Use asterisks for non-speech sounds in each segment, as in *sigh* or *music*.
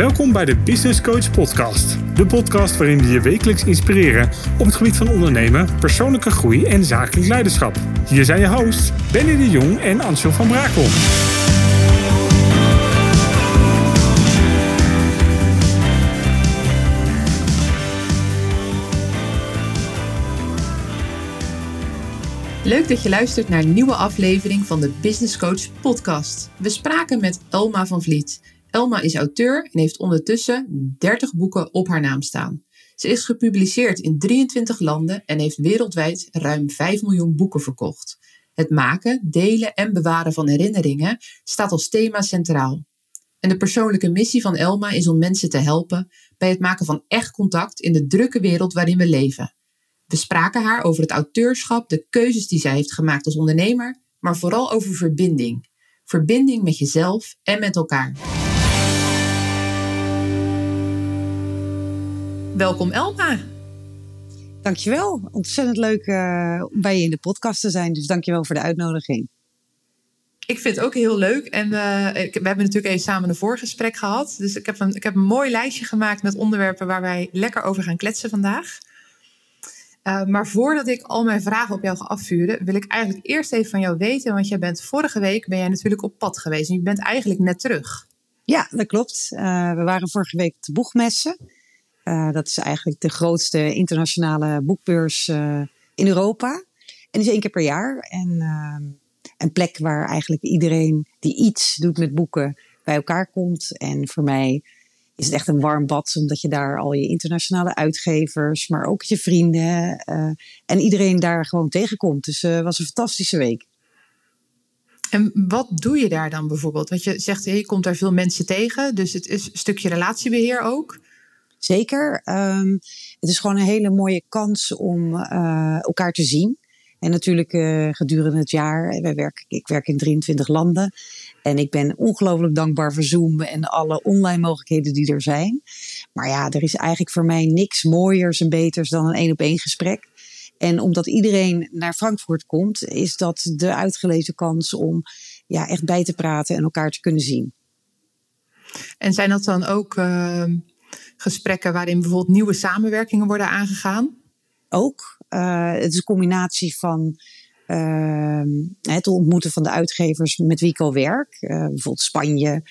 Welkom bij de Business Coach Podcast. De podcast waarin we je wekelijks inspireren op het gebied van ondernemen, persoonlijke groei en zakelijk leiderschap. Hier zijn je hosts Benny de Jong en Ansel van Brakel. Leuk dat je luistert naar een nieuwe aflevering van de Business Coach podcast. We spraken met Elma van Vliet. Elma is auteur en heeft ondertussen 30 boeken op haar naam staan. Ze is gepubliceerd in 23 landen en heeft wereldwijd ruim 5 miljoen boeken verkocht. Het maken, delen en bewaren van herinneringen staat als thema centraal. En de persoonlijke missie van Elma is om mensen te helpen bij het maken van echt contact in de drukke wereld waarin we leven. We spraken haar over het auteurschap, de keuzes die zij heeft gemaakt als ondernemer, maar vooral over verbinding. Verbinding met jezelf en met elkaar. Welkom Elma. Dankjewel. Ontzettend leuk uh, om bij je in de podcast te zijn. Dus dankjewel voor de uitnodiging. Ik vind het ook heel leuk. En uh, ik, we hebben natuurlijk even samen een voorgesprek gehad. Dus ik heb, een, ik heb een mooi lijstje gemaakt met onderwerpen waar wij lekker over gaan kletsen vandaag. Uh, maar voordat ik al mijn vragen op jou ga afvuren, wil ik eigenlijk eerst even van jou weten. Want jij bent vorige week ben jij natuurlijk op pad geweest. En je bent eigenlijk net terug. Ja, dat klopt. We waren vorige week de Boegmessen. Uh, dat is eigenlijk de grootste internationale boekbeurs in Europa. En is één keer per jaar. En een plek waar eigenlijk iedereen die iets doet met boeken bij elkaar komt. En voor mij is het echt een warm bad, omdat je daar al je internationale uitgevers, maar ook je vrienden uh, en iedereen daar gewoon tegenkomt. Dus het was een fantastische week. En wat doe je daar dan bijvoorbeeld? Want je zegt, je komt daar veel mensen tegen, dus het is een stukje relatiebeheer ook. Zeker. Um, het is gewoon een hele mooie kans om uh, elkaar te zien. En natuurlijk uh, gedurende het jaar, wij werken, ik werk in 23 landen. En ik ben ongelooflijk dankbaar voor Zoom en alle online mogelijkheden die er zijn. Maar ja, er is eigenlijk voor mij niks mooiers en beters dan een één op één gesprek. En omdat iedereen naar Frankfurt komt, is dat de uitgelezen kans om ja, echt bij te praten en elkaar te kunnen zien. En zijn dat dan ook uh, gesprekken waarin bijvoorbeeld nieuwe samenwerkingen worden aangegaan? Ook. Uh, het is een combinatie van uh, het ontmoeten van de uitgevers met wie ik al werk. Uh, bijvoorbeeld Spanje.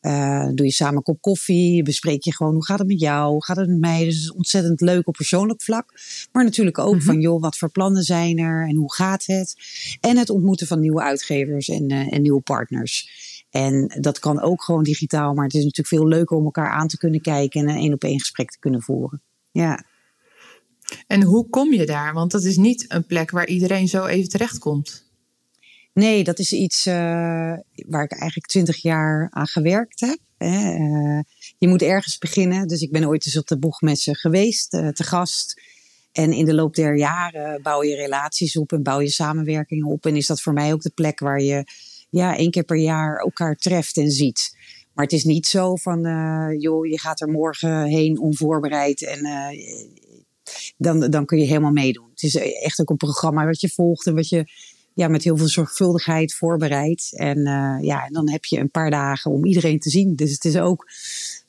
Uh, doe je samen een kop koffie, bespreek je gewoon hoe gaat het met jou, hoe gaat het met mij. Dus het is ontzettend leuk op persoonlijk vlak. Maar natuurlijk ook mm -hmm. van joh, wat voor plannen zijn er en hoe gaat het. En het ontmoeten van nieuwe uitgevers en, en nieuwe partners. En dat kan ook gewoon digitaal, maar het is natuurlijk veel leuker om elkaar aan te kunnen kijken en een één op één gesprek te kunnen voeren. Ja. En hoe kom je daar? Want dat is niet een plek waar iedereen zo even terechtkomt. Nee, dat is iets uh, waar ik eigenlijk twintig jaar aan gewerkt heb. Hè. Uh, je moet ergens beginnen. Dus ik ben ooit eens op de boegmessen geweest, uh, te gast. En in de loop der jaren bouw je relaties op en bouw je samenwerkingen op. En is dat voor mij ook de plek waar je ja, één keer per jaar elkaar treft en ziet. Maar het is niet zo van, joh, je gaat er morgen heen onvoorbereid en dan, dan kun je helemaal meedoen. Het is echt ook een programma wat je volgt en wat je ja, met heel veel zorgvuldigheid voorbereidt. En uh, ja, en dan heb je een paar dagen om iedereen te zien. Dus het is ook,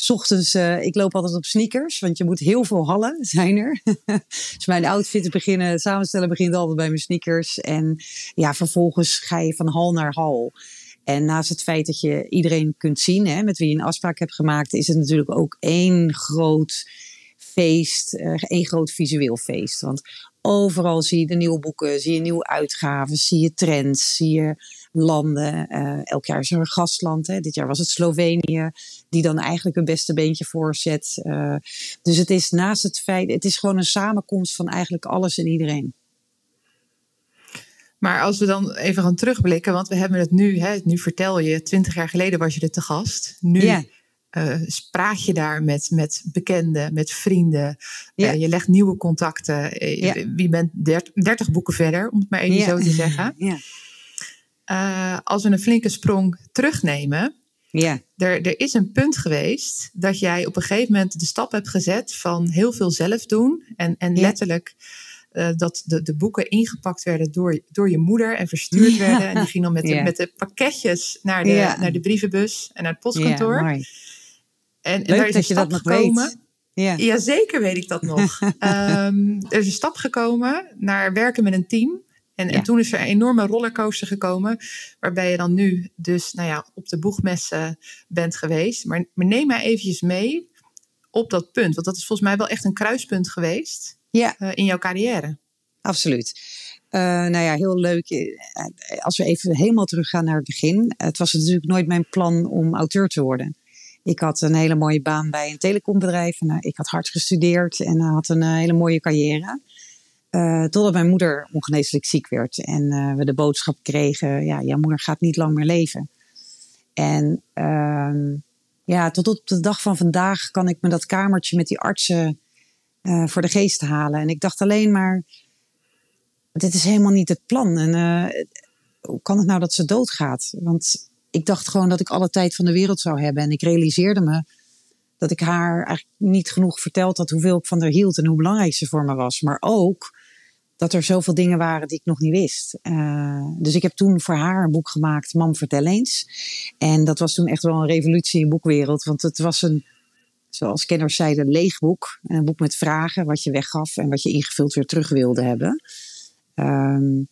ochtends, uh, ik loop altijd op sneakers, want je moet heel veel hallen *laughs* zijn er. *laughs* dus mijn outfits beginnen, samenstellen begint altijd bij mijn sneakers. En ja, vervolgens ga je van hal naar hal. En naast het feit dat je iedereen kunt zien, hè, met wie je een afspraak hebt gemaakt, is het natuurlijk ook één groot feest, uh, één groot visueel feest. Want overal zie je de nieuwe boeken, zie je nieuwe uitgaven, zie je trends, zie je landen. Uh, elk jaar is er een gastland. Hè. Dit jaar was het Slovenië, die dan eigenlijk hun beste beentje voorzet. Uh, dus het is naast het feit, het is gewoon een samenkomst van eigenlijk alles en iedereen. Maar als we dan even gaan terugblikken, want we hebben het nu, hè, nu vertel je, twintig jaar geleden was je er te gast. Nu yeah. Uh, spraak je daar met, met bekenden, met vrienden. Ja. Uh, je legt nieuwe contacten. Uh, ja. Je bent 30 boeken verder, om het maar even ja. zo te zeggen. *laughs* als we een flinke sprong terugnemen. Ja. Er, er is een punt geweest dat jij op een gegeven moment de stap hebt gezet van heel veel zelf doen. En, en letterlijk dat de, de boeken ingepakt werden door, door je moeder en verstuurd werden. En die ging dan met, de, *laughs* met de pakketjes naar de, naar de brievenbus en naar het postkantoor. En, en daar is dat je dat nog gekomen. weet. Ja. ja, zeker weet ik dat nog. um, *laughs* er is een stap gekomen naar werken met een team. En, en, toen is er een enorme rollercoaster gekomen, waarbij je dan nu dus nou ja, op de boegmessen bent geweest. Maar, maar neem mij eventjes mee op dat punt, want dat is volgens mij wel echt een kruispunt geweest ja. Uh, in jouw carrière. Absoluut. Uh, nou ja, heel leuk. Eh, als we even helemaal teruggaan naar het begin. Het was natuurlijk nooit mijn plan om auteur te worden. Ik had een hele mooie baan bij een telecombedrijf. En, ik had hard gestudeerd en had een hele mooie carrière. Totdat mijn moeder ongeneeslijk ziek werd. En we de boodschap kregen, ja, jouw moeder gaat niet lang meer leven. En ehm, ja, tot op de dag van vandaag kan ik me dat kamertje met die artsen voor de geest halen. En ik dacht alleen maar, dit is helemaal niet het plan. En hoe kan het nou dat ze doodgaat? Want ik dacht gewoon dat ik alle tijd van de wereld zou hebben. En ik realiseerde me dat ik haar eigenlijk niet genoeg verteld had hoeveel ik van haar hield en hoe belangrijk ze voor me was. Maar ook dat er zoveel dingen waren die ik nog niet wist. Uh, dus ik heb toen voor haar een boek gemaakt, Mam vertel eens. En dat was toen echt wel een revolutie in boekwereld. Want het was een, zoals kenners zeiden, leeg boek. Een boek met vragen, wat je weggaf en wat je ingevuld weer terug wilde hebben. Um,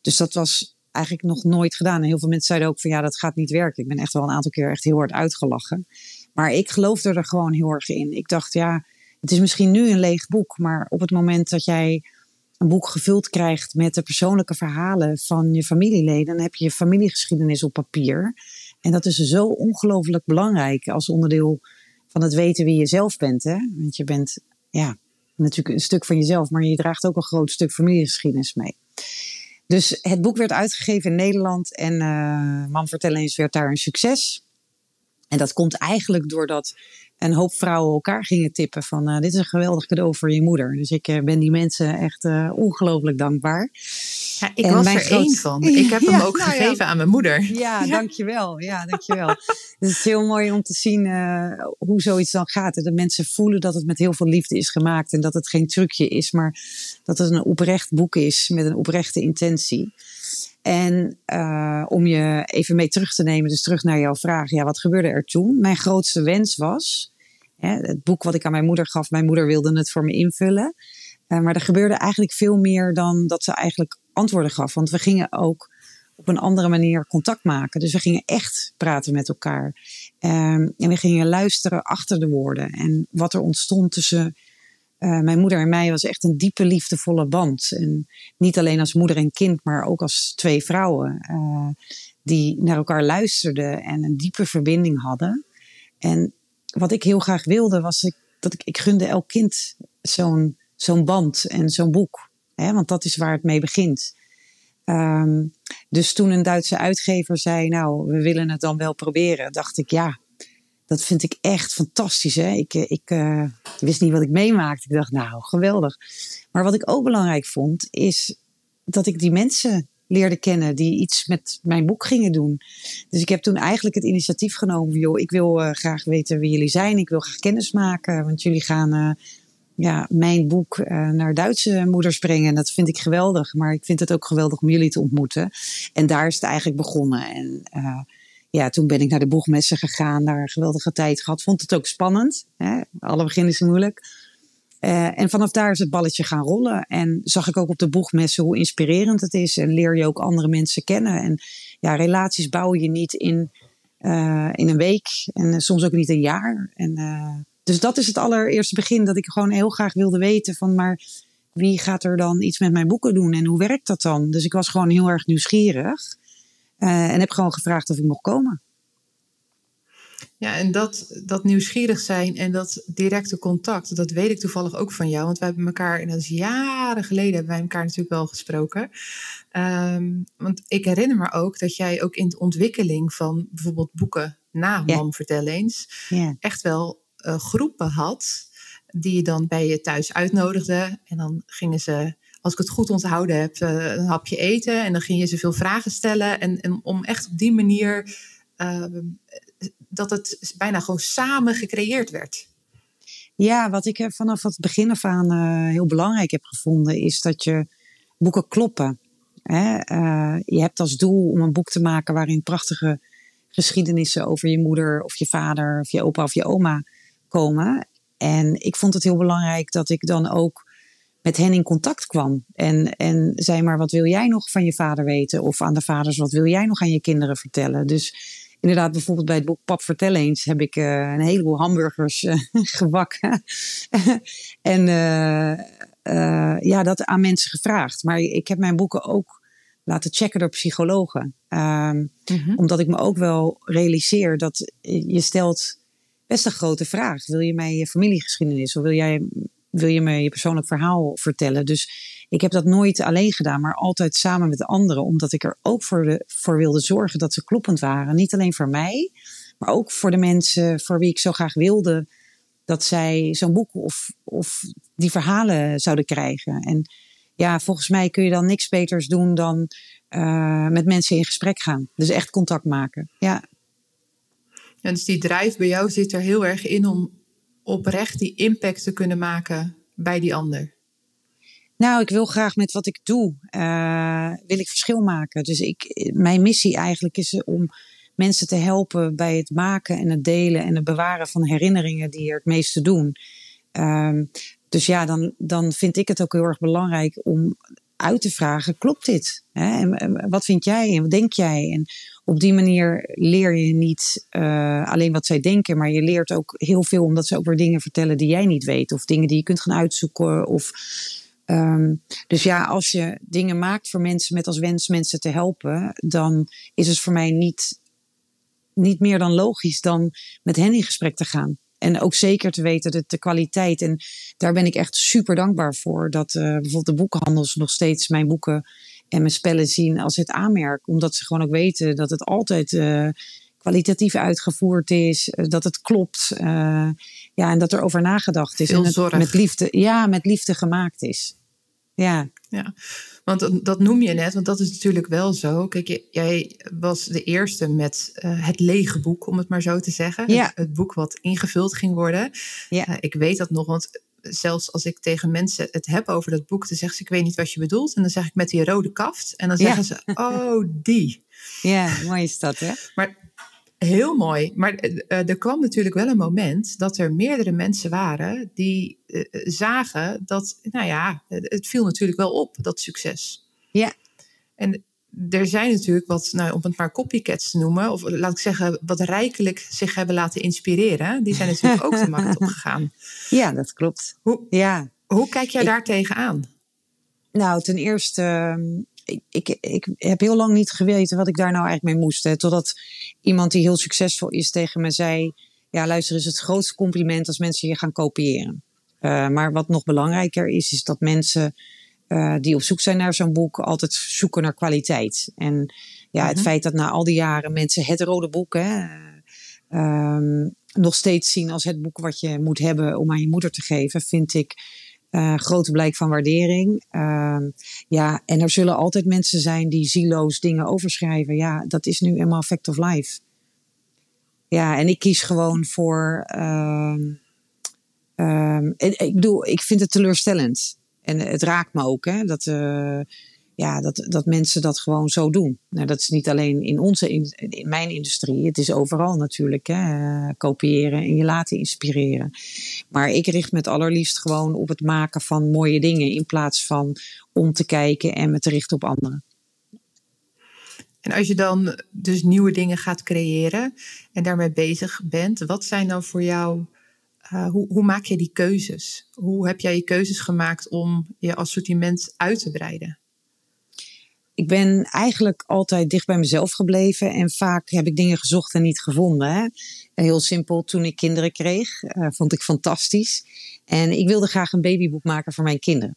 dus dat was eigenlijk nog nooit gedaan. En heel veel mensen zeiden ook van ja, dat gaat niet werken. Ik ben echt wel een aantal keer echt heel hard uitgelachen. Maar ik geloofde er gewoon heel erg in. Ik dacht ja, het is misschien nu een leeg boek, maar op het moment dat jij een boek gevuld krijgt met de persoonlijke verhalen van je familieleden, dan heb je je familiegeschiedenis op papier. En dat is zo ongelooflijk belangrijk als onderdeel van het weten wie je zelf bent. Hè? Want je bent ja, natuurlijk een stuk van jezelf, maar je draagt ook een groot stuk familiegeschiedenis mee. Dus het boek werd uitgegeven in Nederland en uh, Man vertellen eens werd daar een succes. En dat komt eigenlijk doordat een hoop vrouwen elkaar gingen tippen van uh, dit is een geweldig cadeau voor je moeder. Dus ik uh, ben die mensen echt uh, ongelooflijk dankbaar. Ja, ik en was er groot... één van. Ik heb *laughs* hem ook nou gegeven ja. aan mijn moeder. Ja, *laughs* ja, dankjewel. Ja, dankjewel. het is heel mooi om te zien hoe zoiets dan gaat. Dat mensen voelen dat het met heel veel liefde is gemaakt. En dat het geen trucje is, maar dat het een oprecht boek is met een oprechte intentie. En uh, om je even mee terug te nemen, dus terug naar jouw vraag. Ja, wat gebeurde er toen? Mijn grootste wens was, het boek wat ik aan mijn moeder gaf, mijn moeder wilde het voor me invullen. Uh, maar er gebeurde eigenlijk veel meer dan dat ze eigenlijk antwoorden gaf. Want we gingen ook op een andere manier contact maken. Dus we gingen echt praten met elkaar. Um, en we gingen luisteren achter de woorden. En wat er ontstond tussen uh, mijn moeder en mij was echt een diepe, liefdevolle band. En niet alleen als moeder en kind, maar ook als twee vrouwen uh, die naar elkaar luisterden en een diepe verbinding hadden. En wat ik heel graag wilde, was ik, dat ik, ik gunde elk kind zo'n zo'n band en zo'n boek. Hè? Want dat is waar het mee begint. Um, dus toen een Duitse uitgever zei, nou, we willen het dan wel proberen, dacht ik, ja, dat vind ik echt fantastisch. Hè? Ik, eh, ik uh, wist niet wat ik meemaakte. Ik dacht, nou, geweldig. Maar wat ik ook belangrijk vond, is dat ik die mensen leerde kennen die iets met mijn boek gingen doen. Dus ik heb toen eigenlijk het initiatief genomen. Joh, ik wil uh, graag weten wie jullie zijn. Ik wil graag kennis maken. Want jullie gaan uh, ja, mijn boek uh, naar Duitse moeders brengen. En dat vind ik geweldig. Maar ik vind het ook geweldig om jullie te ontmoeten. En daar is het eigenlijk begonnen. En ja, toen ben ik naar de boegmessen gegaan, daar een geweldige tijd gehad. Vond het ook spannend. Hè? Alle begin is moeilijk. Uh, en vanaf daar is het balletje gaan rollen. En zag ik ook op de boegmessen hoe inspirerend het is. En leer je ook andere mensen kennen. En ja, relaties bouw je niet in, uh, in een week. En uh, soms ook niet een jaar. En, dus dat is het allereerste begin. Dat ik gewoon heel graag wilde weten van... maar wie gaat er dan iets met mijn boeken doen? En hoe werkt dat dan? Dus ik was gewoon heel erg nieuwsgierig. En heb gewoon gevraagd of ik mocht komen. Ja, en dat, dat nieuwsgierig zijn en dat directe contact, dat weet ik toevallig ook van jou. Want wij hebben elkaar, en dat is jaren geleden, hebben wij elkaar natuurlijk wel gesproken. Um, want ik herinner me ook dat jij ook in de ontwikkeling van bijvoorbeeld boeken na ja. Mam Vertel eens, ja. echt wel uh, groepen had die je dan bij je thuis uitnodigde. En dan gingen ze als ik het goed onthouden heb, uh, een hapje eten. En dan ging je ze veel vragen stellen. En, en om echt op die manier dat het bijna gewoon samen gecreëerd werd. Ja, wat ik vanaf het begin af aan uh, heel belangrijk heb gevonden, is dat je boeken kloppen. Hè? je hebt als doel om een boek te maken waarin prachtige geschiedenissen over je moeder of je vader of je opa of je oma komen. En ik vond het heel belangrijk dat ik dan ook met hen in contact kwam. En, en zei maar, wat wil jij nog van je vader weten? Of aan de vaders, wat wil jij nog aan je kinderen vertellen? Dus inderdaad, bijvoorbeeld bij het boek Pap Vertel eens heb ik uh, een heleboel hamburgers uh, *laughs* gebakken. *laughs* en uh, ja, dat aan mensen gevraagd. Maar ik heb mijn boeken ook laten checken door psychologen. Um, mm-hmm. Omdat ik me ook wel realiseer dat je stelt best een grote vraag. Wil je mij je familiegeschiedenis of wil, jij, wil je mij je persoonlijk verhaal vertellen? Dus ik heb dat nooit alleen gedaan, maar altijd samen met anderen. Omdat ik er ook voor, de, voor wilde zorgen dat ze kloppend waren. Niet alleen voor mij, maar ook voor de mensen voor wie ik zo graag wilde dat zij zo'n boek of, of die verhalen zouden krijgen. En ja, volgens mij kun je dan niks beters doen dan uh, met mensen in gesprek gaan. Dus echt contact maken. Ja. En dus die drijf bij jou zit er heel erg in om oprecht die impact te kunnen maken bij die ander. Nou, ik wil graag met wat ik doe, uh, wil ik verschil maken. Dus ik, mijn missie eigenlijk is om mensen te helpen bij het maken en het delen en het bewaren van herinneringen die er het meeste doen. Um, dus ja, dan, dan vind ik het ook heel erg belangrijk om uit te vragen: klopt dit? Hè? En wat vind jij en wat denk jij? En op die manier leer je niet uh, alleen wat zij denken, maar je leert ook heel veel omdat ze ook weer dingen vertellen die jij niet weet, of dingen die je kunt gaan uitzoeken. Of, um, dus ja, als je dingen maakt voor mensen met als wens mensen te helpen, dan is het voor mij niet, niet meer dan logisch dan met hen in gesprek te gaan. En ook zeker te weten dat de kwaliteit. En daar ben ik echt super dankbaar voor. Dat uh, bijvoorbeeld de boekhandels nog steeds mijn boeken en mijn spellen zien als het aanmerk. Omdat ze gewoon ook weten dat het altijd uh, kwalitatief uitgevoerd is. Uh, dat het klopt. ja, en dat er over nagedacht is. Veel en het met liefde, ja, met liefde gemaakt is. Ja. ja, want dat noem je net, want dat is natuurlijk wel zo. Kijk, jij was de eerste met uh, het lege boek, om het maar zo te zeggen. Ja. Het, het, boek wat ingevuld ging worden. Ja. Uh, ik weet dat nog, want zelfs als ik tegen mensen het heb over dat boek, dan zeggen ze: Ik weet niet wat je bedoelt. En dan zeg ik met die rode kaft. En dan zeggen ze: Oh, die. *laughs* Ja, mooi is dat, hè? Maar Heel mooi. Maar uh, er kwam natuurlijk wel een moment dat er meerdere mensen waren die uh, zagen dat, nou ja, het viel natuurlijk wel op, dat succes. Ja. En er zijn natuurlijk wat, nou, om het maar copycats te noemen, of laat ik zeggen, wat rijkelijk zich hebben laten inspireren. Die zijn natuurlijk ook de markt opgegaan. *laughs* Ja, dat klopt. Hoe, ja. hoe kijk jij daar tegenaan? Nou, ten eerste ik, ik, ik, heb heel lang niet geweten wat ik daar nou eigenlijk mee moest. Hè, totdat iemand die heel succesvol is tegen me zei: Ja, luister, is het grootste compliment als mensen je gaan kopiëren. Uh, maar wat nog belangrijker is, is dat mensen uh, die op zoek zijn naar zo'n boek altijd zoeken naar kwaliteit. En ja, het feit dat na al die jaren mensen het rode boek hè, uh, nog steeds zien als het boek wat je moet hebben om aan je moeder te geven, vind ik uh, grote blijk van waardering. Uh, ja, en er zullen altijd mensen zijn die zieloos dingen overschrijven. Ja, dat is nu eenmaal fact of life. Ja, en ik kies gewoon voor. Uh, ik bedoel, ik vind het teleurstellend. En het raakt me ook, hè, dat, uh, ja, dat, dat mensen dat gewoon zo doen. Nou, dat is niet alleen in onze, in, mijn industrie. Het is overal natuurlijk. Hè, uh, kopiëren en je laten inspireren. Maar ik richt me het allerliefst gewoon op het maken van mooie dingen. In plaats van om te kijken en me te richten op anderen. En als je dan dus nieuwe dingen gaat creëren en daarmee bezig bent, wat zijn dan voor jou, uh, hoe, hoe maak je die keuzes? Hoe heb jij je keuzes gemaakt om je assortiment uit te breiden? Ik ben eigenlijk altijd dicht bij mezelf gebleven. En vaak heb ik dingen gezocht en niet gevonden. Hè. Heel simpel, toen ik kinderen kreeg, uh, vond ik fantastisch. En ik wilde graag een babyboek maken voor mijn kinderen.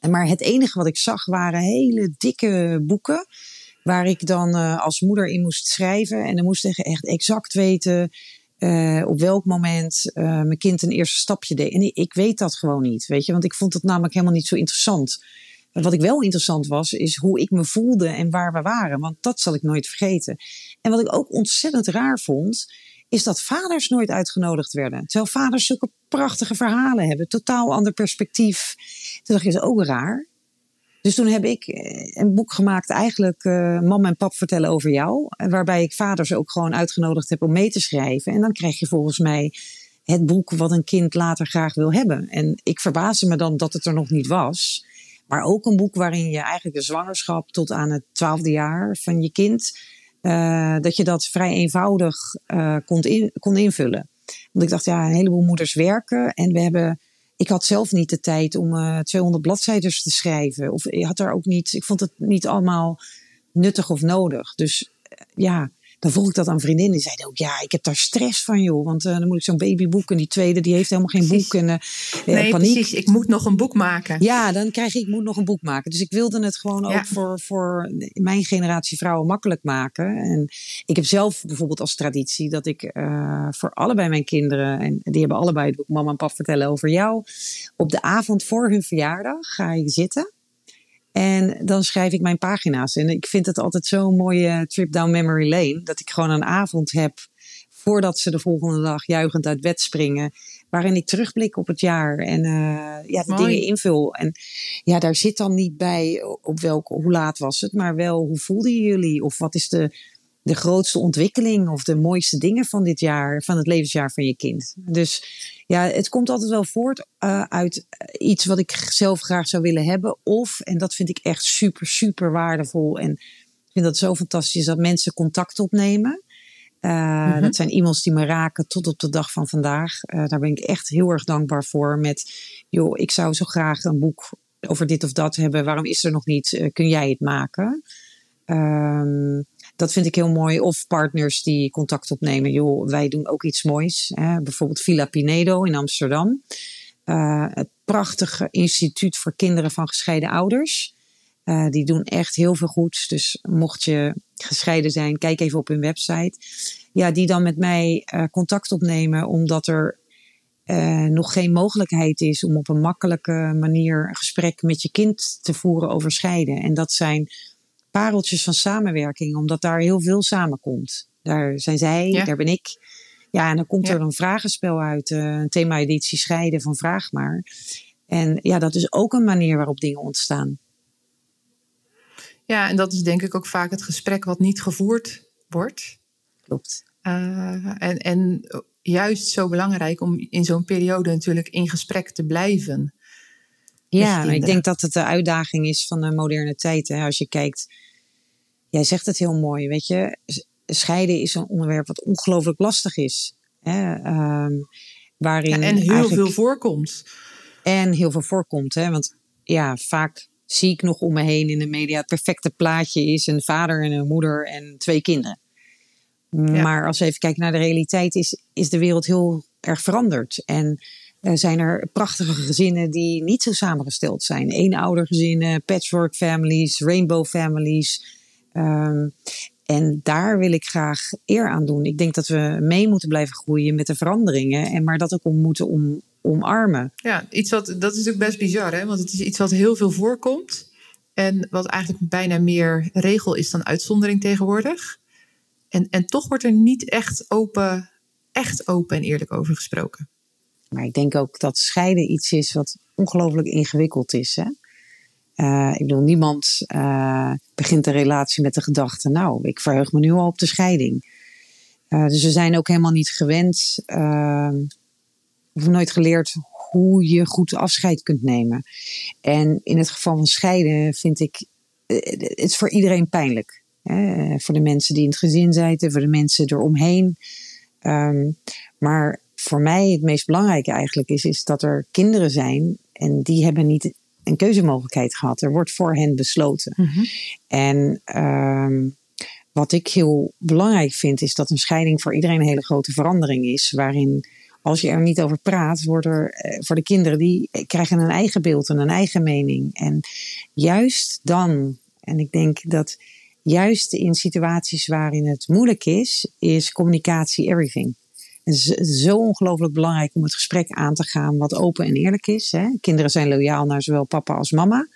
En maar het enige wat ik zag waren hele dikke boeken. Waar ik dan uh, als moeder in moest schrijven. En dan moest ik echt exact weten uh, op welk moment mijn kind een eerste stapje deed. En ik weet dat gewoon niet, weet je. Want ik vond het namelijk helemaal niet zo interessant. Wat ik wel interessant was, is hoe ik me voelde en waar we waren. Want dat zal ik nooit vergeten. En wat ik ook ontzettend raar vond, is dat vaders nooit uitgenodigd werden. Terwijl vaders zulke prachtige verhalen hebben, totaal ander perspectief. Toen dacht ik, is ook raar. Dus toen heb ik eh, een boek gemaakt, eigenlijk uh, Mam en Pap vertellen over jou. Waarbij ik vaders ook gewoon uitgenodigd heb om mee te schrijven. En dan krijg je volgens mij het boek wat een kind later graag wil hebben. En ik verbaasde me dan dat het er nog niet was. Maar ook een boek waarin je eigenlijk de zwangerschap tot aan het twaalfde jaar van je kind. Uh, dat je dat vrij eenvoudig uh, kon, kon invullen. Want ik dacht, ja, een heleboel moeders werken. En we hebben ik had zelf niet de tijd om uh, 200 bladzijden te schrijven. Of ik had daar ook niet, ik vond het niet allemaal nuttig of nodig. Dus ja, dan vroeg ik dat aan vriendinnen. Die zeiden ook, ja, ik heb daar stress van, joh. Want uh, dan moet ik zo'n babyboek en die tweede, die heeft helemaal geen boek. En, uh, nee, paniek. precies. Ik moet nog een boek maken. Ja, dan krijg ik, ik moet nog een boek maken. Dus ik wilde het gewoon Ja. ook voor, voor mijn generatie vrouwen makkelijk maken. En ik heb zelf bijvoorbeeld als traditie dat ik uh, voor allebei mijn kinderen, en die hebben allebei het boek Mama en Pap vertellen over jou, op de avond voor hun verjaardag ga ik zitten. En dan schrijf ik mijn pagina's. En ik vind het altijd zo'n mooie trip down memory lane. Dat ik gewoon een avond heb voordat ze de volgende dag juichend uit bed springen. Waarin ik terugblik op het jaar en uh, ja, de Mooi. dingen invul. En ja, daar zit dan niet bij op welke, hoe laat was het, maar wel hoe voelden jullie? Of wat is de, de grootste ontwikkeling of de mooiste dingen van dit jaar, van het levensjaar van je kind? Dus ja, het komt altijd wel voort uh, uit iets wat ik zelf graag zou willen hebben. Of, en dat vind ik echt super, super waardevol. En ik vind dat zo fantastisch dat mensen contact opnemen. Uh, mm -hmm. Dat zijn e-mails die me raken tot op de dag van vandaag. Uh, daar ben ik echt heel erg dankbaar voor. Met, joh, ik zou zo graag een boek over dit of dat hebben. Waarom is er nog niet? Kun jij het maken? Um, dat vind ik heel mooi. Of partners die contact opnemen. Joh, wij doen ook iets moois. Hè? Bijvoorbeeld Villa Pinedo in Amsterdam. Uh, het prachtige instituut voor kinderen van gescheiden ouders. Uh, die doen echt heel veel goeds. Dus mocht je gescheiden zijn, kijk even op hun website. Ja, die dan met mij uh, contact opnemen, omdat er nog geen mogelijkheid is om op een makkelijke manier een gesprek met je kind te voeren over scheiden. En dat zijn pareltjes van samenwerking, omdat daar heel veel samenkomt. Daar zijn zij, ja. daar ben ik. Ja, en dan komt ja. er een vragenspel uit, uh, een thema-editie scheiden van Vraag maar. En ja, dat is ook een manier waarop dingen ontstaan. Ja, en dat is denk ik ook vaak het gesprek wat niet gevoerd wordt. Klopt. Uh, en, en juist zo belangrijk om in zo'n periode natuurlijk in gesprek te blijven. Ja, ik denk dat het de uitdaging is van de moderne tijd. Hè? Als je kijkt, jij zegt het heel mooi, weet je. Scheiden is een onderwerp wat ongelooflijk lastig is. Hè? Um, waarin ja, en heel veel voorkomt. En heel veel voorkomt, hè. Want ja, vaak zie ik nog om me heen in de media het perfecte plaatje is een vader en een moeder en twee kinderen. Ja. Maar als we even kijken naar de realiteit, is, is de wereld heel erg veranderd. En zijn er prachtige gezinnen die niet zo samengesteld zijn. Eenoudergezinnen, patchwork families, rainbow families. Um, en daar wil ik graag eer aan doen. Ik denk dat we mee moeten blijven groeien met de veranderingen. En maar dat ook om moeten om, omarmen. Ja, iets wat, dat is natuurlijk best bizar, hè? want het is iets wat heel veel voorkomt. En wat eigenlijk bijna meer regel is dan uitzondering tegenwoordig. En, en toch wordt er niet echt open, echt open en eerlijk over gesproken. Maar ik denk ook dat scheiden iets is wat ongelooflijk ingewikkeld is. Hè? Uh, ik bedoel, niemand uh, begint een relatie met de gedachte, nou, ik verheug me nu al op de scheiding. Uh, dus we zijn ook helemaal niet gewend, of nooit geleerd hoe je goed afscheid kunt nemen. En in het geval van scheiden vind ik, het is voor iedereen pijnlijk. Hè? Voor de mensen die in het gezin zitten, voor de mensen eromheen. Um, maar voor mij het meest belangrijke eigenlijk is, is dat er kinderen zijn en die hebben niet een keuzemogelijkheid gehad. Er wordt voor hen besloten. Mhm. En um, wat ik heel belangrijk vind, is dat een scheiding voor iedereen een hele grote verandering is. Waarin als je er niet over praat, wordt er uh, voor de kinderen die krijgen een eigen beeld en een eigen mening. En juist dan, en ik denk dat juist in situaties waarin het moeilijk is, is communicatie everything. Het is zo ongelooflijk belangrijk om het gesprek aan te gaan wat open en eerlijk is. Hè? Kinderen zijn loyaal naar zowel papa als mama.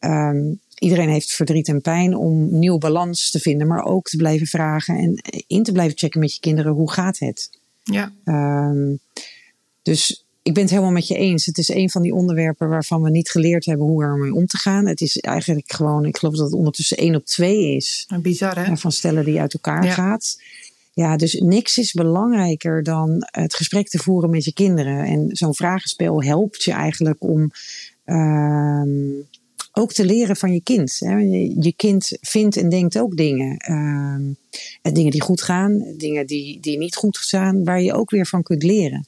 Um, iedereen heeft verdriet en pijn om nieuwe balans te vinden, maar ook te blijven vragen en in te blijven checken met je kinderen hoe gaat het. Ja. Um, dus ik ben het helemaal met je eens. Het is een van die onderwerpen waarvan we niet geleerd hebben hoe ermee om te gaan. Het is eigenlijk gewoon, ik geloof dat het ondertussen één op twee is. Bizar hè? Van stellen die uit elkaar gaat. Ja, dus niks is belangrijker dan het gesprek te voeren met je kinderen. En zo'n vragenspel helpt je eigenlijk om uh, ook te leren van je kind. Hè. Je, kind vindt en denkt ook dingen. Uh, dingen die goed gaan, dingen die, die niet goed gaan, waar je ook weer van kunt leren.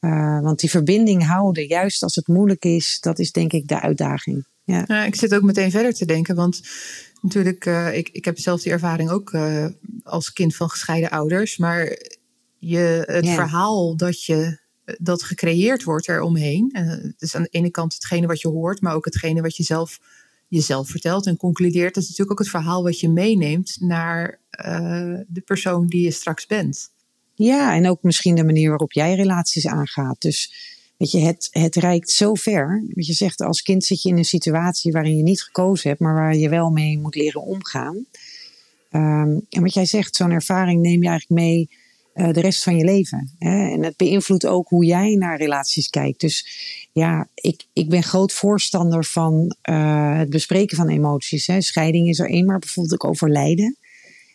Uh, want die verbinding houden, juist als het moeilijk is, dat is denk ik de uitdaging. Ja ik zit ook meteen verder te denken, want natuurlijk, uh, ik, ik heb zelf die ervaring ook uh, als kind van gescheiden ouders. Maar je, het verhaal dat je dat gecreëerd wordt eromheen. En het is aan de ene kant hetgene wat je hoort, maar ook hetgene wat je zelf jezelf vertelt en concludeert. Dat is natuurlijk ook het verhaal wat je meeneemt naar uh, de persoon die je straks bent. Ja, en ook misschien de manier waarop jij relaties aangaat. Dus weet je, het, het reikt zo ver. Wat je zegt, als kind zit je in een situatie waarin je niet gekozen hebt, maar waar je wel mee moet leren omgaan. Um, en wat jij zegt, zo'n ervaring neem je eigenlijk mee uh, de rest van je leven. Hè? En het beïnvloedt ook hoe jij naar relaties kijkt. Dus ja, ik, ik ben groot voorstander van uh, het bespreken van emoties. Hè? Scheiding is er één, maar bijvoorbeeld ook overlijden.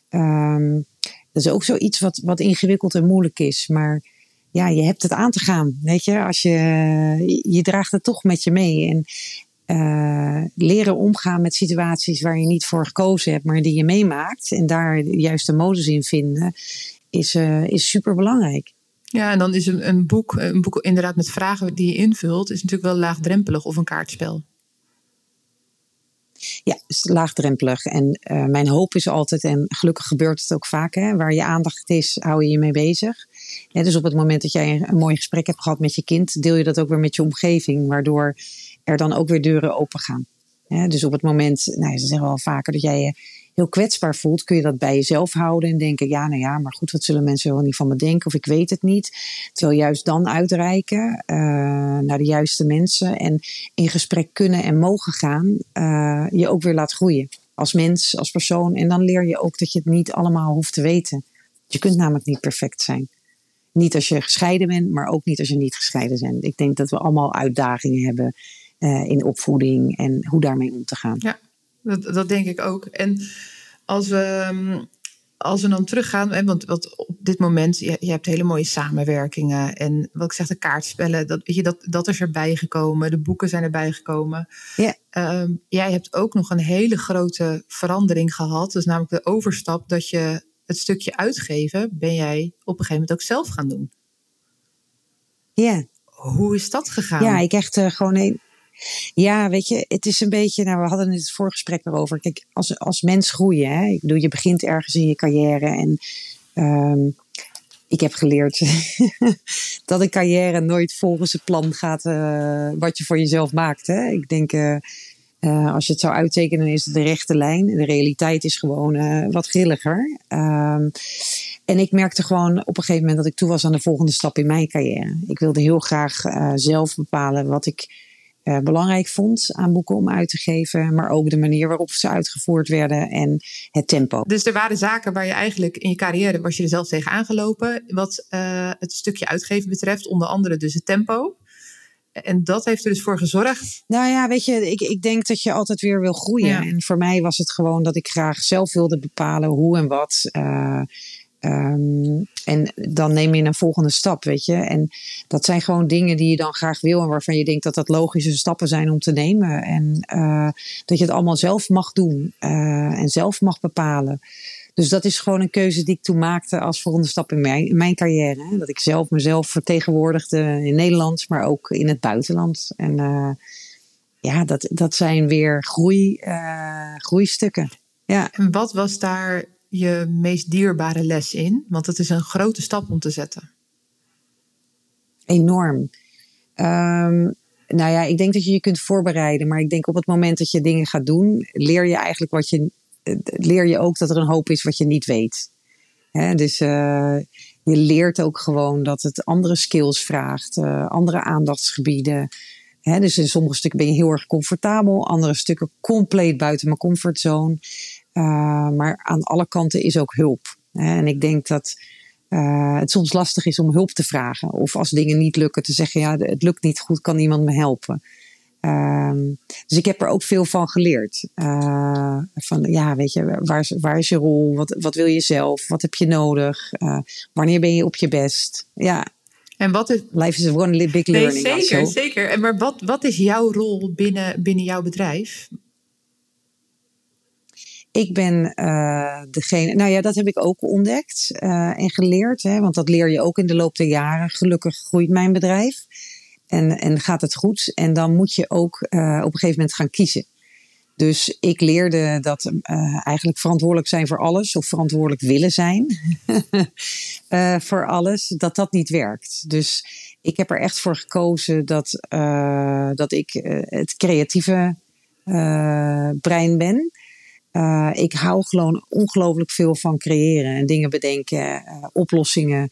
Um, dat is ook zoiets wat, wat ingewikkeld en moeilijk is. Maar ja, je hebt het aan te gaan. Weet je, als je, je draagt het toch met je mee. En uh, leren omgaan met situaties waar je niet voor gekozen hebt, maar die je meemaakt. En daar de juiste modus in vinden, is, uh, is super belangrijk. Ja, en dan is een, een, boek, een boek inderdaad met vragen die je invult, is natuurlijk wel laagdrempelig of een kaartspel. Ja, is laagdrempelig. En uh, mijn hoop is altijd, en gelukkig gebeurt het ook vaak, hè, waar je aandacht is, hou je je mee bezig. Dus op het moment dat jij een, mooi gesprek hebt gehad met je kind, deel je dat ook weer met je omgeving, waardoor er dan ook weer deuren open gaan. Dus op het moment, nou, ze zeggen wel vaker dat jij je heel kwetsbaar voelt, kun je dat bij jezelf houden en denken: ja, nou ja, maar goed, wat zullen mensen wel niet van me denken of ik weet het niet. Terwijl juist dan uitreiken uh, naar de juiste mensen en in gesprek kunnen en mogen gaan, uh, je ook weer laat groeien. Als mens, als persoon. En dan leer je ook dat je het niet allemaal hoeft te weten. Je kunt namelijk niet perfect zijn. Niet als je gescheiden bent, maar ook niet als je niet gescheiden bent. Ik denk dat we allemaal uitdagingen hebben uh, in opvoeding en hoe daarmee om te gaan. Ja, dat, dat denk ik ook. En als we, als we dan teruggaan, want, want op dit moment, je, je hebt hele mooie samenwerkingen. En wat ik zeg, de kaartspellen, dat, weet je, dat, dat is erbij gekomen. De boeken zijn erbij gekomen. Ja. Um, jij hebt ook nog een hele grote verandering gehad. Dus namelijk de overstap dat je het stukje uitgeven, ben jij op een gegeven moment ook zelf gaan doen. Ja. Hoe is dat gegaan? Ja, ik echt uh, gewoon een, ja, weet je, het is een beetje, nou, we hadden het voorgesprek erover. Kijk, als, als mens groeien, hè, ik bedoel, je begint ergens in je carrière en um, ik heb geleerd *laughs* dat een carrière nooit volgens het plan gaat uh, wat je voor jezelf maakt. Hè. Ik denk, uh, uh, als je het zou uittekenen, is het de rechte lijn. De realiteit is gewoon wat grilliger. Um, en ik merkte gewoon op een gegeven moment dat ik toe was aan de volgende stap in mijn carrière. Ik wilde heel graag zelf bepalen wat ik belangrijk vond aan boeken om uit te geven, maar ook de manier waarop ze uitgevoerd werden en het tempo. Dus er waren zaken waar je eigenlijk in je carrière was je er zelf tegen aangelopen, wat het stukje uitgeven betreft, onder andere dus het tempo. En dat heeft er dus voor gezorgd. Nou ja, weet je, ik, ik denk dat je altijd weer wil groeien. Ja. En voor mij was het gewoon dat ik graag zelf wilde bepalen hoe en wat. Uh, Um, en dan neem je een volgende stap, weet je. En dat zijn gewoon dingen die je dan graag wil en waarvan je denkt dat dat logische stappen zijn om te nemen. En uh, dat je het allemaal zelf mag doen uh, en zelf mag bepalen. Dus dat is gewoon een keuze die ik toen maakte als volgende stap in mijn, in mijn carrière. Hè? Dat ik zelf mezelf vertegenwoordigde in Nederland, maar ook in het buitenland. En uh, ja, dat, dat zijn weer groei, groeistukken. Ja. En wat was daar je meest dierbare les in? Want het is een grote stap om te zetten. Enorm. Um, nou ja, ik denk dat je je kunt voorbereiden. Maar ik denk op het moment dat je dingen gaat doen, leer je eigenlijk wat je. Leer je ook dat er een hoop is wat je niet weet. Dus uh, je leert ook gewoon dat het andere skills vraagt, uh, andere aandachtsgebieden. He, dus in sommige stukken ben je heel erg comfortabel, andere stukken compleet buiten mijn comfortzone. Uh, maar aan alle kanten is ook hulp. Hè? En ik denk dat het soms lastig is om hulp te vragen. Of als dingen niet lukken, te zeggen: ja, het lukt niet goed, kan iemand me helpen? Ehm, dus ik heb er ook veel van geleerd. Uh, van ja, weet je, waar is, waar is je rol? Wat, wat wil je zelf? Wat heb je nodig? Uh, wanneer ben je op je best? Ja. En wat is. Life is one big learning. Nee, zeker, zeker. En maar wat, wat is jouw rol binnen, binnen jouw bedrijf? Ik ben uh, degene, nou ja, dat heb ik ook ontdekt en geleerd, hè, want dat leer je ook in de loop der jaren. Gelukkig groeit mijn bedrijf. En, en gaat het goed? En dan moet je ook uh, op een gegeven moment gaan kiezen. Dus ik leerde dat uh, eigenlijk verantwoordelijk zijn voor alles, of verantwoordelijk willen zijn uh, *laughs* voor alles, dat dat niet werkt. Dus ik heb er echt voor gekozen dat, dat ik het creatieve brein ben. ik hou gewoon ongelooflijk veel van creëren en dingen bedenken, oplossingen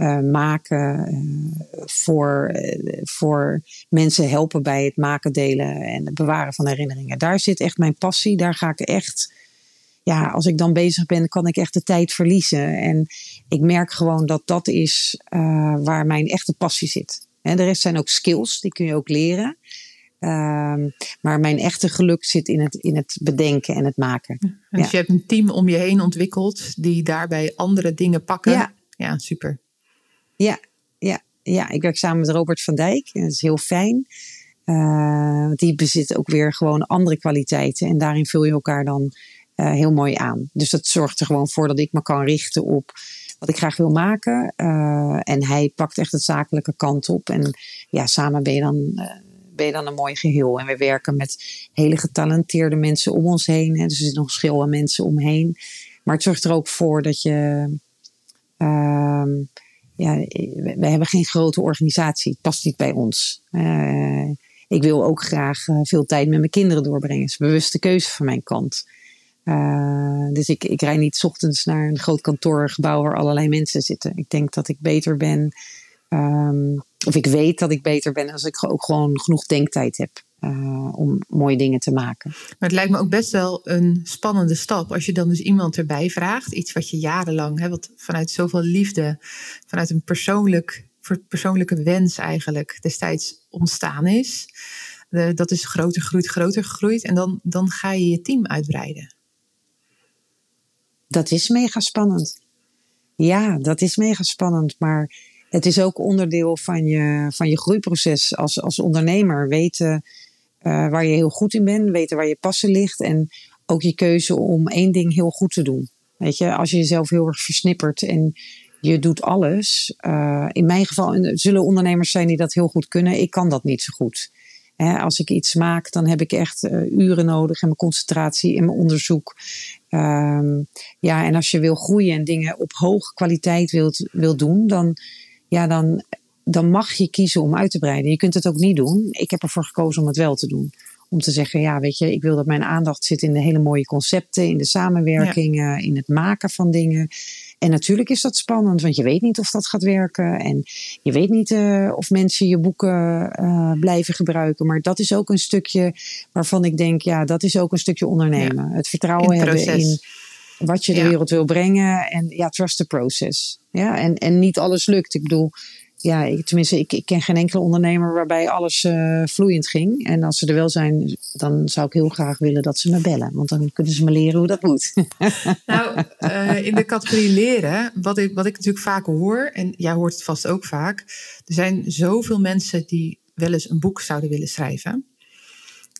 uh, maken, uh, voor, uh, voor mensen helpen bij het maken, delen en het bewaren van herinneringen. Daar zit echt mijn passie. Daar ga ik echt, ja, als ik dan bezig ben, kan ik echt de tijd verliezen. En ik merk gewoon dat dat is waar mijn echte passie zit. En de rest zijn ook skills, die kun je ook leren. Ehm, maar mijn echte geluk zit in het, in het bedenken en het maken. Dus ja. je hebt een team om je heen ontwikkeld die daarbij andere dingen pakken. Ja, ja super. Ja, ja, ja, ik werk samen met Robert van Dijk. Dat is heel fijn. Uh, die bezit ook weer gewoon andere kwaliteiten. En daarin vul je elkaar dan uh, heel mooi aan. Dus dat zorgt er gewoon voor dat ik me kan richten op wat ik graag wil maken. Uh, en hij pakt echt het zakelijke kant op. En ja, samen ben je dan, ben je dan een mooi geheel. En we werken met hele getalenteerde mensen om ons heen. Hè. Dus er zitten nog schil aan mensen omheen. Maar het zorgt er ook voor dat je ehm, ja, we hebben geen grote organisatie. Het past niet bij ons. Uh, ik wil ook graag uh, veel tijd met mijn kinderen doorbrengen. Het is een bewuste keuze van mijn kant. Dus ik, ik rij niet ochtends naar een groot kantoorgebouw waar allerlei mensen zitten. Ik denk dat ik beter ben. Um, of ik weet dat ik beter ben als ik ook gewoon genoeg denktijd heb. Uh, om mooie dingen te maken. Maar het lijkt me ook best wel een spannende stap als je dan dus iemand erbij vraagt. Iets wat je jarenlang, hè, wat vanuit zoveel liefde, vanuit een persoonlijk, persoonlijke wens eigenlijk destijds ontstaan is. De, dat is groter gegroeid, groter gegroeid. En dan, dan ga je je team uitbreiden. Dat is mega spannend. Ja, dat is mega spannend. Maar het is ook onderdeel van je, van je groeiproces als, als ondernemer. Weten uh, waar je heel goed in bent, weten waar je passie ligt en ook je keuze om één ding heel goed te doen. Weet je, als je jezelf heel erg versnippert en je doet alles. Uh, in mijn geval er zullen ondernemers zijn die dat heel goed kunnen. Ik kan dat niet zo goed. He, als ik iets maak, dan heb ik echt uh, uren nodig en mijn concentratie in mijn onderzoek. Um, ja, en als je wil groeien en dingen op hoge kwaliteit wilt, wilt doen, dan, ja, dan dan mag je kiezen om uit te breiden. Je kunt het ook niet doen. Ik heb ervoor gekozen om het wel te doen. Om te zeggen, ja, weet je, ik wil dat mijn aandacht zit in de hele mooie concepten, in de samenwerking, in het maken van dingen. En natuurlijk is dat spannend, want je weet niet of dat gaat werken. En je weet niet uh, of mensen je boeken uh, blijven gebruiken. Maar dat is ook een stukje waarvan ik denk, ja, dat is ook een stukje ondernemen. Ja. Het vertrouwen het hebben in wat je de wereld wil brengen. En ja, trust the process. Ja, en, en niet alles lukt. Ik bedoel, ja, ik, tenminste, ik, ik, ken geen enkele ondernemer waarbij alles uh, vloeiend ging. En als ze er wel zijn, dan zou ik heel graag willen dat ze me bellen. Want dan kunnen ze me leren hoe dat moet. *laughs* Nou, uh, in de categorie leren, wat ik, wat ik natuurlijk vaak hoor, en jij hoort het vast ook vaak. Er zijn zoveel mensen die wel eens een boek zouden willen schrijven.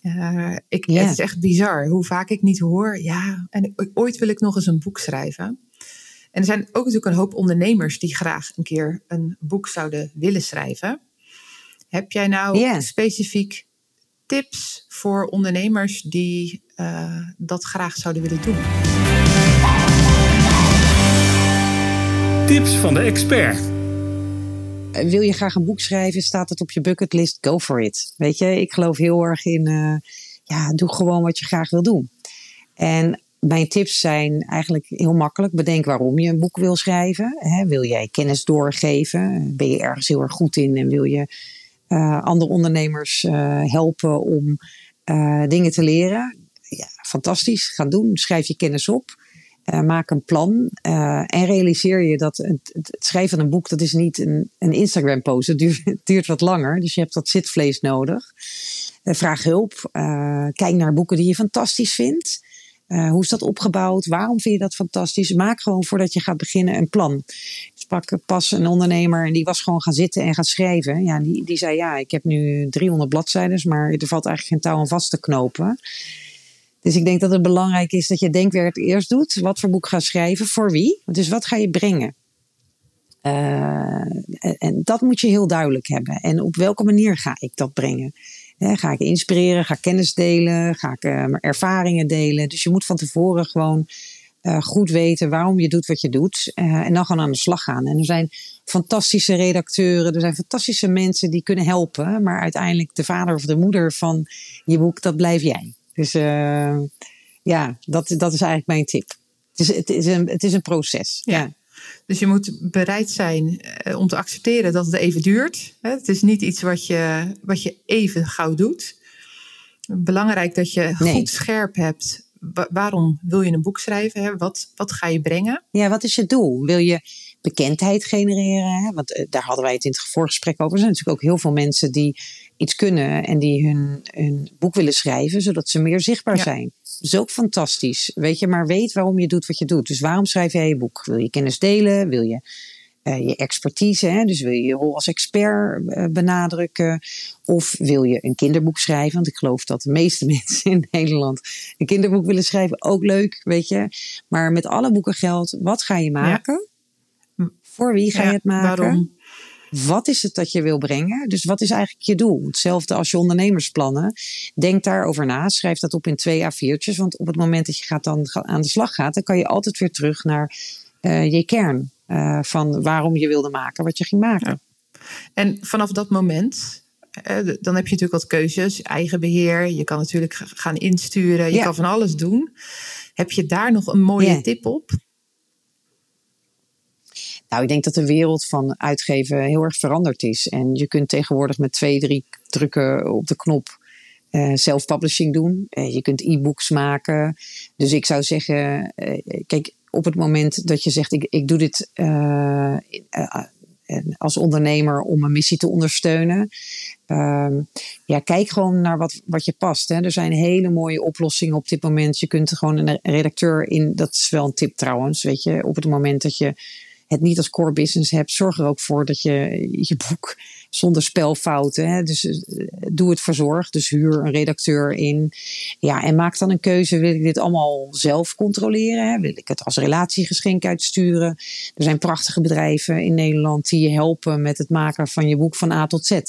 Uh, ik, yeah. Het is echt bizar hoe vaak ik niet hoor. Ja, en ooit wil ik nog eens een boek schrijven. En er zijn ook natuurlijk een hoop ondernemers die graag een keer een boek zouden willen schrijven. Heb jij nou yeah. specifiek tips voor ondernemers die uh, dat graag zouden willen doen? Tips van de expert. Wil je graag een boek schrijven? Staat het op je bucketlist? Go for it. Weet je, ik geloof heel erg in, uh, ja, doe gewoon wat je graag wil doen. En mijn tips zijn eigenlijk heel makkelijk. Bedenk waarom je een boek wil schrijven. wil jij kennis doorgeven? Ben je ergens heel erg goed in en wil je uh, andere ondernemers uh, helpen om uh, dingen te leren? Ja, fantastisch. Ga doen. Schrijf je kennis op. Maak een plan en realiseer je dat het, schrijven van een boek, dat is niet een, een Instagram post. Het duurt, duurt, wat langer, dus je hebt dat zitvlees nodig. Vraag hulp, kijk naar boeken die je fantastisch vindt. Hoe is dat opgebouwd? Waarom vind je dat fantastisch? Maak gewoon voordat je gaat beginnen een plan. Ik sprak pas een ondernemer en die was gewoon gaan zitten en gaan schrijven. Ja, die, die zei ja, ik heb nu 300 bladzijden, maar er valt eigenlijk geen touw aan vast te knopen. Dus ik denk dat het belangrijk is dat je denkwerk eerst doet. Wat voor boek ga schrijven, voor wie? Dus wat ga je brengen? Uh, en dat moet je heel duidelijk hebben. En op welke manier ga ik dat brengen? Ga ik inspireren? Ga ik kennis delen? Ga ik uh, ervaringen delen? Dus je moet van tevoren gewoon uh, goed weten waarom je doet wat je doet. en dan gewoon aan de slag gaan. En er zijn fantastische redacteuren, er zijn fantastische mensen die kunnen helpen. Maar uiteindelijk de vader of de moeder van je boek, dat blijf jij. Dus ja, dat, dat is eigenlijk mijn tip. Het is, het is, een, het is een proces. Ja. Dus je moet bereid zijn eh, om te accepteren dat het even duurt. Het is niet iets wat je, wat je even gauw doet. Belangrijk dat je goed scherp hebt. Waarom wil je een boek schrijven? Wat, wat ga je brengen? Ja, wat is je doel? Wil je bekendheid genereren? Want eh, daar hadden wij het in het voorgesprek over. Er zijn natuurlijk ook heel veel mensen die iets kunnen en die hun, hun boek willen schrijven, zodat ze meer zichtbaar zijn. Dat is ook fantastisch. Weet je, maar weet waarom je doet wat je doet. Dus waarom schrijf jij je boek? Wil je kennis delen? Wil je uh, je expertise, hè? dus wil je je rol als expert uh, benadrukken? Of wil je een kinderboek schrijven? Want ik geloof dat de meeste *laughs* mensen in Nederland een kinderboek willen schrijven. Ook leuk, weet je. Maar met alle boeken geldt, wat ga je maken? Ja. Voor wie ga je het maken? Waarom? Wat is het dat je wil brengen? Dus wat is eigenlijk je doel? Hetzelfde als je ondernemersplannen. Denk daarover na. Schrijf dat op in twee A4'tjes. Want op het moment dat je gaat dan aan de slag gaat, dan kan je altijd weer terug naar uh, je kern. Uh, van waarom je wilde maken wat je ging maken. En vanaf dat moment, uh, dan heb je natuurlijk wat keuzes. Eigen beheer. Je kan natuurlijk gaan insturen. Je ja. kan van alles doen. Heb je daar nog een mooie tip op? Nou, ik denk dat de wereld van uitgeven heel erg veranderd is. En je kunt tegenwoordig met twee, drie drukken op de knop uh, self-publishing doen. Uh, je kunt e-books maken. Dus ik zou zeggen, uh, kijk, op het moment dat je zegt, ik, ik doe dit als ondernemer om een missie te ondersteunen. Ehm, ja, kijk gewoon naar wat, wat je past. Hè. Er zijn hele mooie oplossingen op dit moment. Je kunt gewoon een redacteur in, dat is wel een tip trouwens, weet je, op het moment dat je het niet als core business hebt, zorg er ook voor dat je je boek zonder spelfouten, hè, dus eh, doe het verzorgd. Dus huur een redacteur in. Ja, en maak dan een keuze. Wil ik dit allemaal zelf controleren? Hè? Wil ik het als relatiegeschenk uitsturen? Er zijn prachtige bedrijven in Nederland die je helpen met het maken van je boek van A tot Z.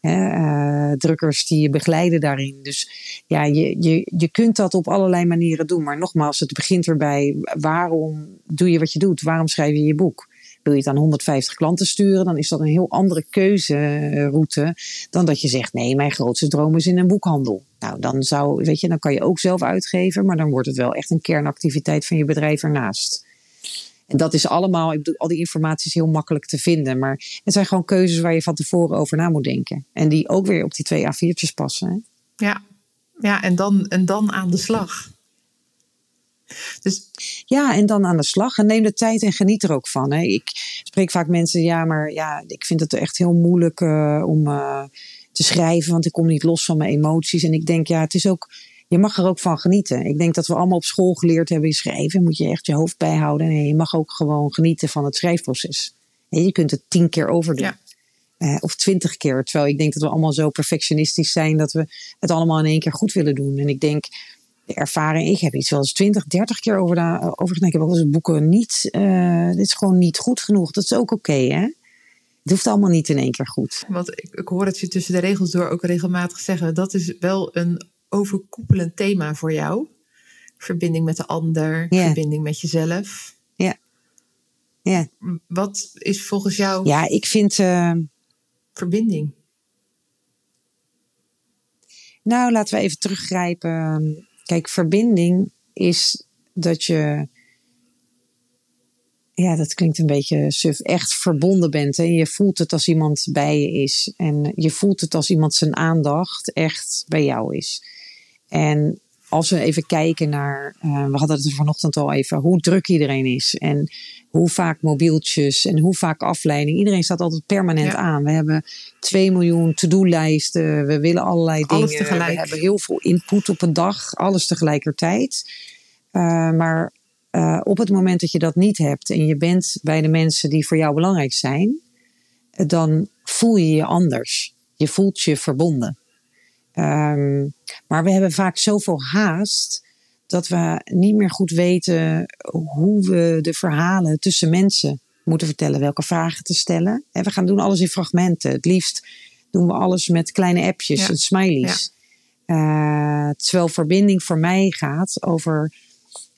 Hè, uh, drukkers die je begeleiden daarin. Dus ja, je, je, je kunt dat op allerlei manieren doen. Maar nogmaals, het begint erbij. Waarom doe je wat je doet? Waarom schrijf je je boek? Wil je het aan 150 klanten sturen, dan is dat een heel andere keuzeroute dan dat je zegt: nee, mijn grootste droom is in een boekhandel. Nou, dan zou, weet je, dan kan je ook zelf uitgeven, maar dan wordt het wel echt een kernactiviteit van je bedrijf ernaast. En dat is allemaal, ik bedoel, al die informatie is heel makkelijk te vinden. Maar het zijn gewoon keuzes waar je van tevoren over na moet denken. En die ook weer op die twee A4'tjes passen. Hè? Ja, ja en, dan, en dan aan de slag. Dus... Ja, en dan aan de slag. En neem de tijd en geniet er ook van. Hè. Ik spreek vaak mensen, ja, maar ja, ik vind het echt heel moeilijk uh, om uh, te schrijven, want ik kom niet los van mijn emoties. En ik denk, ja, het is ook je mag er ook van genieten. Ik denk dat we allemaal op school geleerd hebben in schrijven. Moet je echt je hoofd bijhouden. En je mag ook gewoon genieten van het schrijfproces. En je kunt het tien keer overdoen. Ja. Uh, of twintig keer. Terwijl ik denk dat we allemaal zo perfectionistisch zijn dat we het allemaal in één keer goed willen doen. En ik denk, de ervaring, ik heb iets wel eens twintig, dertig keer over, de, over gedaan. Ik heb wel eens boeken niet, uh, dit is gewoon niet goed genoeg. Dat is ook oké, okay, hè? Het hoeft allemaal niet in één keer goed. Want ik, ik hoor het je tussen de regels door ook regelmatig zeggen. Dat is wel een overkoepelend thema voor jou? Verbinding met de ander, verbinding met jezelf. Ja. ja. Wat is volgens jou. Ja, ik vind. Uh... Verbinding. Nou, laten we even teruggrijpen. Kijk, verbinding is dat je. Ja, dat klinkt een beetje suf. Echt verbonden bent. Hè? Je voelt het als iemand bij je is. En je voelt het als iemand zijn aandacht echt bij jou is. En als we even kijken naar, uh, we hadden het er vanochtend al even, hoe druk iedereen is en hoe vaak mobieltjes en hoe vaak afleiding. Iedereen staat altijd permanent aan. We hebben 2 miljoen to-do-lijsten, we willen allerlei alles dingen. Tegelijk. We hebben heel veel input op een dag, alles tegelijkertijd. Uh, maar uh, op het moment dat je dat niet hebt en je bent bij de mensen die voor jou belangrijk zijn, dan voel je je anders. Je voelt je verbonden. Um, maar we hebben vaak zoveel haast dat we niet meer goed weten hoe we de verhalen tussen mensen moeten vertellen, welke vragen te stellen. En we gaan doen alles in fragmenten. Het liefst doen we alles met kleine appjes ja. en smileys. Ja. Uh, terwijl verbinding voor mij gaat over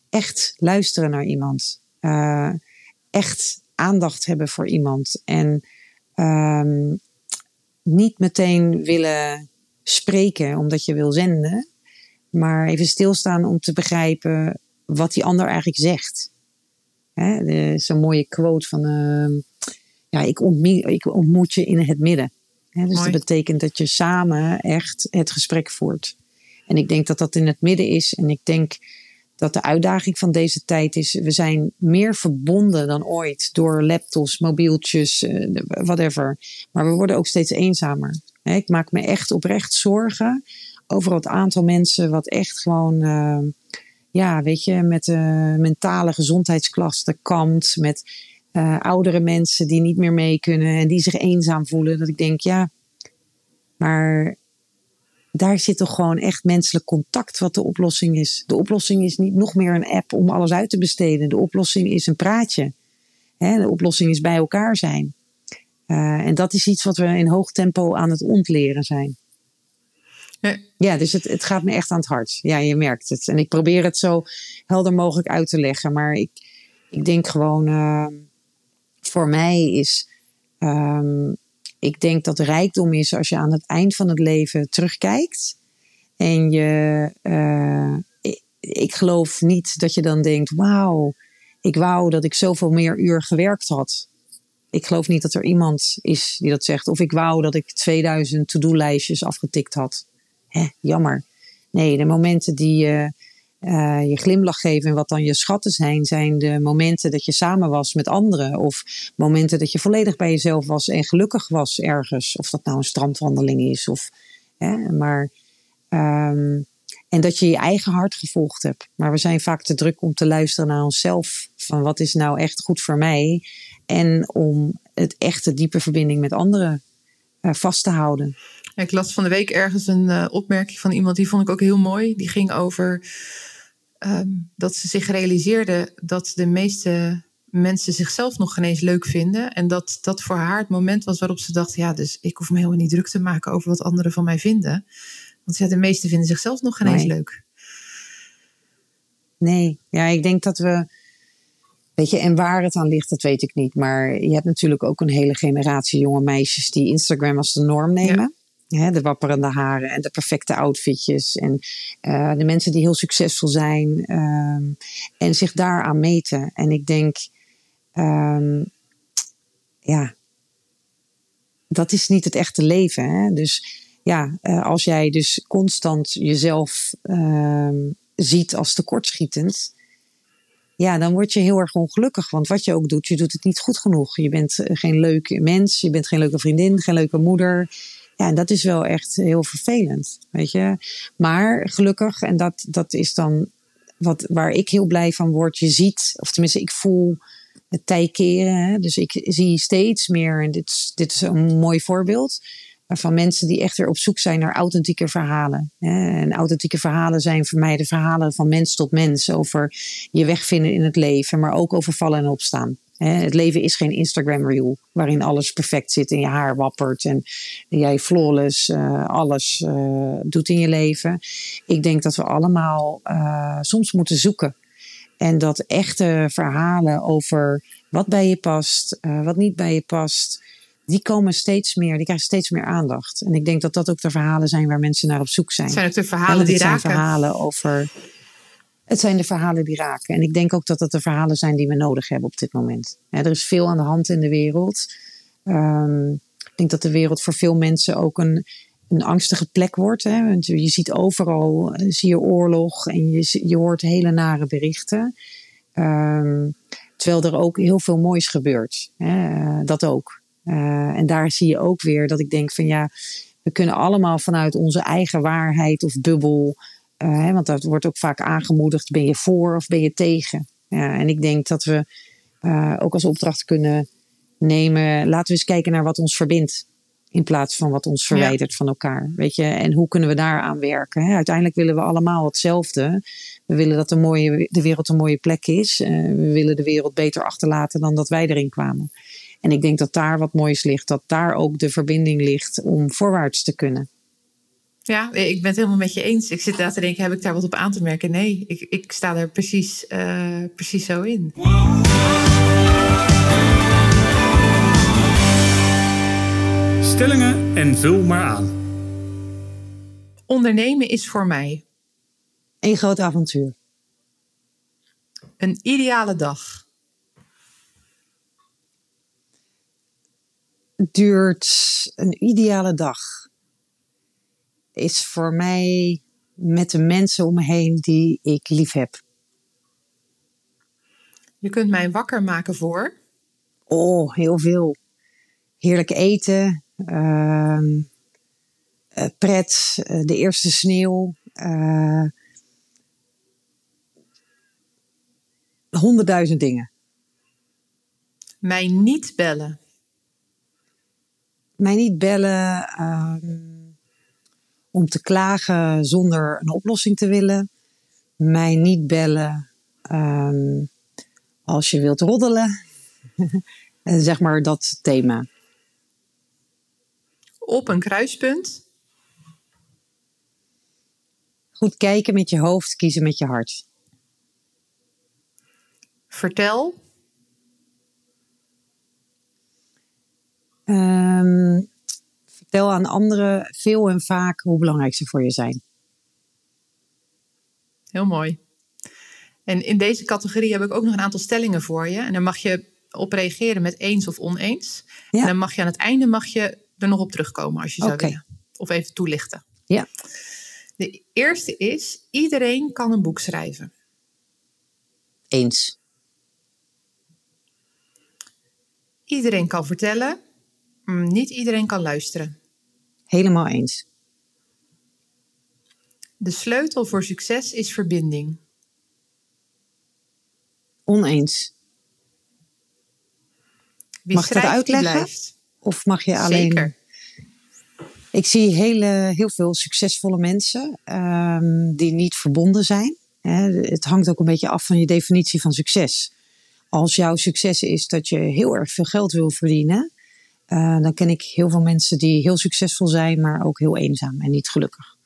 echt luisteren naar iemand. Uh, echt aandacht hebben voor iemand. En um, niet meteen willen spreken omdat je wil zenden. Maar even stilstaan om te begrijpen wat die ander eigenlijk zegt. Hè, er is een mooie quote van: uh, ja, ik, ontmoet, ik ontmoet je in het midden. Hè, dus Mooi. dat betekent dat je samen echt het gesprek voert. En ik denk dat dat in het midden is. En ik denk dat de uitdaging van deze tijd is: we zijn meer verbonden dan ooit door laptops, mobieltjes, uh, whatever. Maar we worden ook steeds eenzamer. Ik maak me echt oprecht zorgen over het aantal mensen wat echt gewoon, uh, ja, weet je, met uh, mentale gezondheidsklachten kampt. Met uh, oudere mensen die niet meer mee kunnen en die zich eenzaam voelen. Dat ik denk, ja, maar daar zit toch gewoon echt menselijk contact wat de oplossing is. De oplossing is niet nog meer een app om alles uit te besteden. De oplossing is een praatje. De oplossing is bij elkaar zijn. Uh, en dat is iets wat we in hoog tempo aan het ontleren zijn. Ja, ja dus het, het gaat me echt aan het hart. Ja, je merkt het. En ik probeer het zo helder mogelijk uit te leggen. Maar ik, ik denk gewoon, uh, voor mij is. Um, ik denk dat rijkdom is als je aan het eind van het leven terugkijkt. En je. Uh, ik, ik geloof niet dat je dan denkt: wauw, ik wou dat ik zoveel meer uur gewerkt had ik geloof niet dat er iemand is die dat zegt. Of ik wou dat ik 2000 to-do-lijstjes afgetikt had. Hè, jammer. Nee, de momenten die je, uh, je glimlach geven en wat dan je schatten zijn, zijn de momenten dat je samen was met anderen. Of momenten dat je volledig bij jezelf was en gelukkig was ergens. Of dat nou een strandwandeling is. Of, hè, maar, um, en dat je je eigen hart gevolgd hebt. Maar we zijn vaak te druk om te luisteren naar onszelf. Van wat is nou echt goed voor mij? En om het echte diepe verbinding met anderen uh, vast te houden. Ik las van de week ergens een uh, opmerking van iemand, die vond ik ook heel mooi. Die ging over um, dat ze zich realiseerde dat de meeste mensen zichzelf nog geen eens leuk vinden. En dat dat voor haar het moment was waarop ze dacht: ja, dus ik hoef me helemaal niet druk te maken over wat anderen van mij vinden. Want ja, de meesten vinden zichzelf nog geen nee. eens leuk. Nee, ja, ik denk dat we Weet je, en waar het aan ligt, dat weet ik niet. Maar je hebt natuurlijk ook een hele generatie jonge meisjes die Instagram als de norm nemen. Ja. de wapperende haren en de perfecte outfitjes. En uh, de mensen die heel succesvol zijn. Um, en zich daaraan meten. En ik denk, um, ja, dat is niet het echte leven. Hè? Dus ja, uh, als jij dus constant jezelf um, ziet als tekortschietend ja, dan word je heel erg ongelukkig. Want wat je ook doet, je doet het niet goed genoeg. Je bent eh, geen leuk mens, je bent geen leuke vriendin, geen leuke moeder. Ja, en dat is wel echt heel vervelend, weet je. Maar gelukkig, en dat, dat is dan wat, waar ik heel blij van word. Je ziet, of tenminste ik voel het tij keren. Hè? Dus ik zie steeds meer, en dit, dit is een mooi voorbeeld van mensen die echt weer op zoek zijn naar authentieke verhalen. En authentieke verhalen zijn voor mij de verhalen van mens tot mens over je wegvinden in het leven, maar ook over vallen en opstaan. Het leven is geen Instagram reel waarin alles perfect zit en je haar wappert en jij flawless uh, alles uh, doet in je leven. Ik denk dat we allemaal uh, soms moeten zoeken. En dat echte verhalen over wat bij je past, wat niet bij je past, die komen steeds meer, die krijgen steeds meer aandacht. En ik denk dat dat ook de verhalen zijn waar mensen naar op zoek zijn. Zijn het de verhalen die zijn raken? verhalen over. Het zijn de verhalen die raken. En ik denk ook dat dat de verhalen zijn die we nodig hebben op dit moment. er is veel aan de hand in de wereld. Um, ik denk dat de wereld voor veel mensen ook een, een angstige plek wordt. Hè? Want je ziet overal eh, zie je oorlog en je, je hoort hele nare berichten. Ehm, terwijl er ook heel veel moois gebeurt. Hè? Eh, dat ook. Uh, en daar zie je ook weer dat ik denk van ja, we kunnen allemaal vanuit onze eigen waarheid of bubbel. Uh, want dat wordt ook vaak aangemoedigd: ben je voor of ben je tegen? Ja, en ik denk dat we uh, ook als opdracht kunnen nemen. Laten we eens kijken naar wat ons verbindt. In plaats van wat ons verwijdert ja. van elkaar. Weet je, en hoe kunnen we daaraan werken? Hè? Uiteindelijk willen we allemaal hetzelfde. We willen dat de, mooie, de wereld een mooie plek is. Uh, we willen de wereld beter achterlaten dan dat wij erin kwamen. En ik denk dat daar wat moois ligt. Dat daar ook de verbinding ligt om voorwaarts te kunnen. Ja, ik ben het helemaal met je eens. Ik zit daar te denken, heb ik daar wat op aan te merken? Nee, ik, ik sta er precies, uh, precies zo in. Stellingen en vul maar aan. Ondernemen is voor mij een groot avontuur. Een ideale dag. Duurt een ideale dag. Is voor mij met de mensen om me heen die ik lief heb. Je kunt mij wakker maken voor? Oh, heel veel. Heerlijk eten, uh, pret, uh, de eerste sneeuw. Uh, honderdduizend dingen. Mij niet bellen. Mij niet bellen um, om te klagen zonder een oplossing te willen. Mij niet bellen um, als je wilt roddelen. *laughs* zeg maar dat thema. Op een kruispunt. Goed kijken met je hoofd, kiezen met je hart. Vertel. Um, vertel aan anderen veel en vaak hoe belangrijk ze voor je zijn. Heel mooi. En in deze categorie heb ik ook nog een aantal stellingen voor je. En dan mag je op reageren met eens of oneens. Ja. En dan mag je aan het einde mag je er nog op terugkomen als je zou willen. Of even toelichten. Ja. De eerste is, iedereen kan een boek schrijven. Eens. Iedereen kan vertellen, niet iedereen kan luisteren. Helemaal eens. De sleutel voor succes is verbinding. Oneens. Wie mag ik dat uitleggen? Of mag je alleen. Zeker. Ik zie hele, heel veel succesvolle mensen um, die niet verbonden zijn. Het hangt ook een beetje af van je definitie van succes. Als jouw succes is dat je heel erg veel geld wil verdienen, uh, dan ken ik heel veel mensen die heel succesvol zijn, maar ook heel eenzaam en niet gelukkig.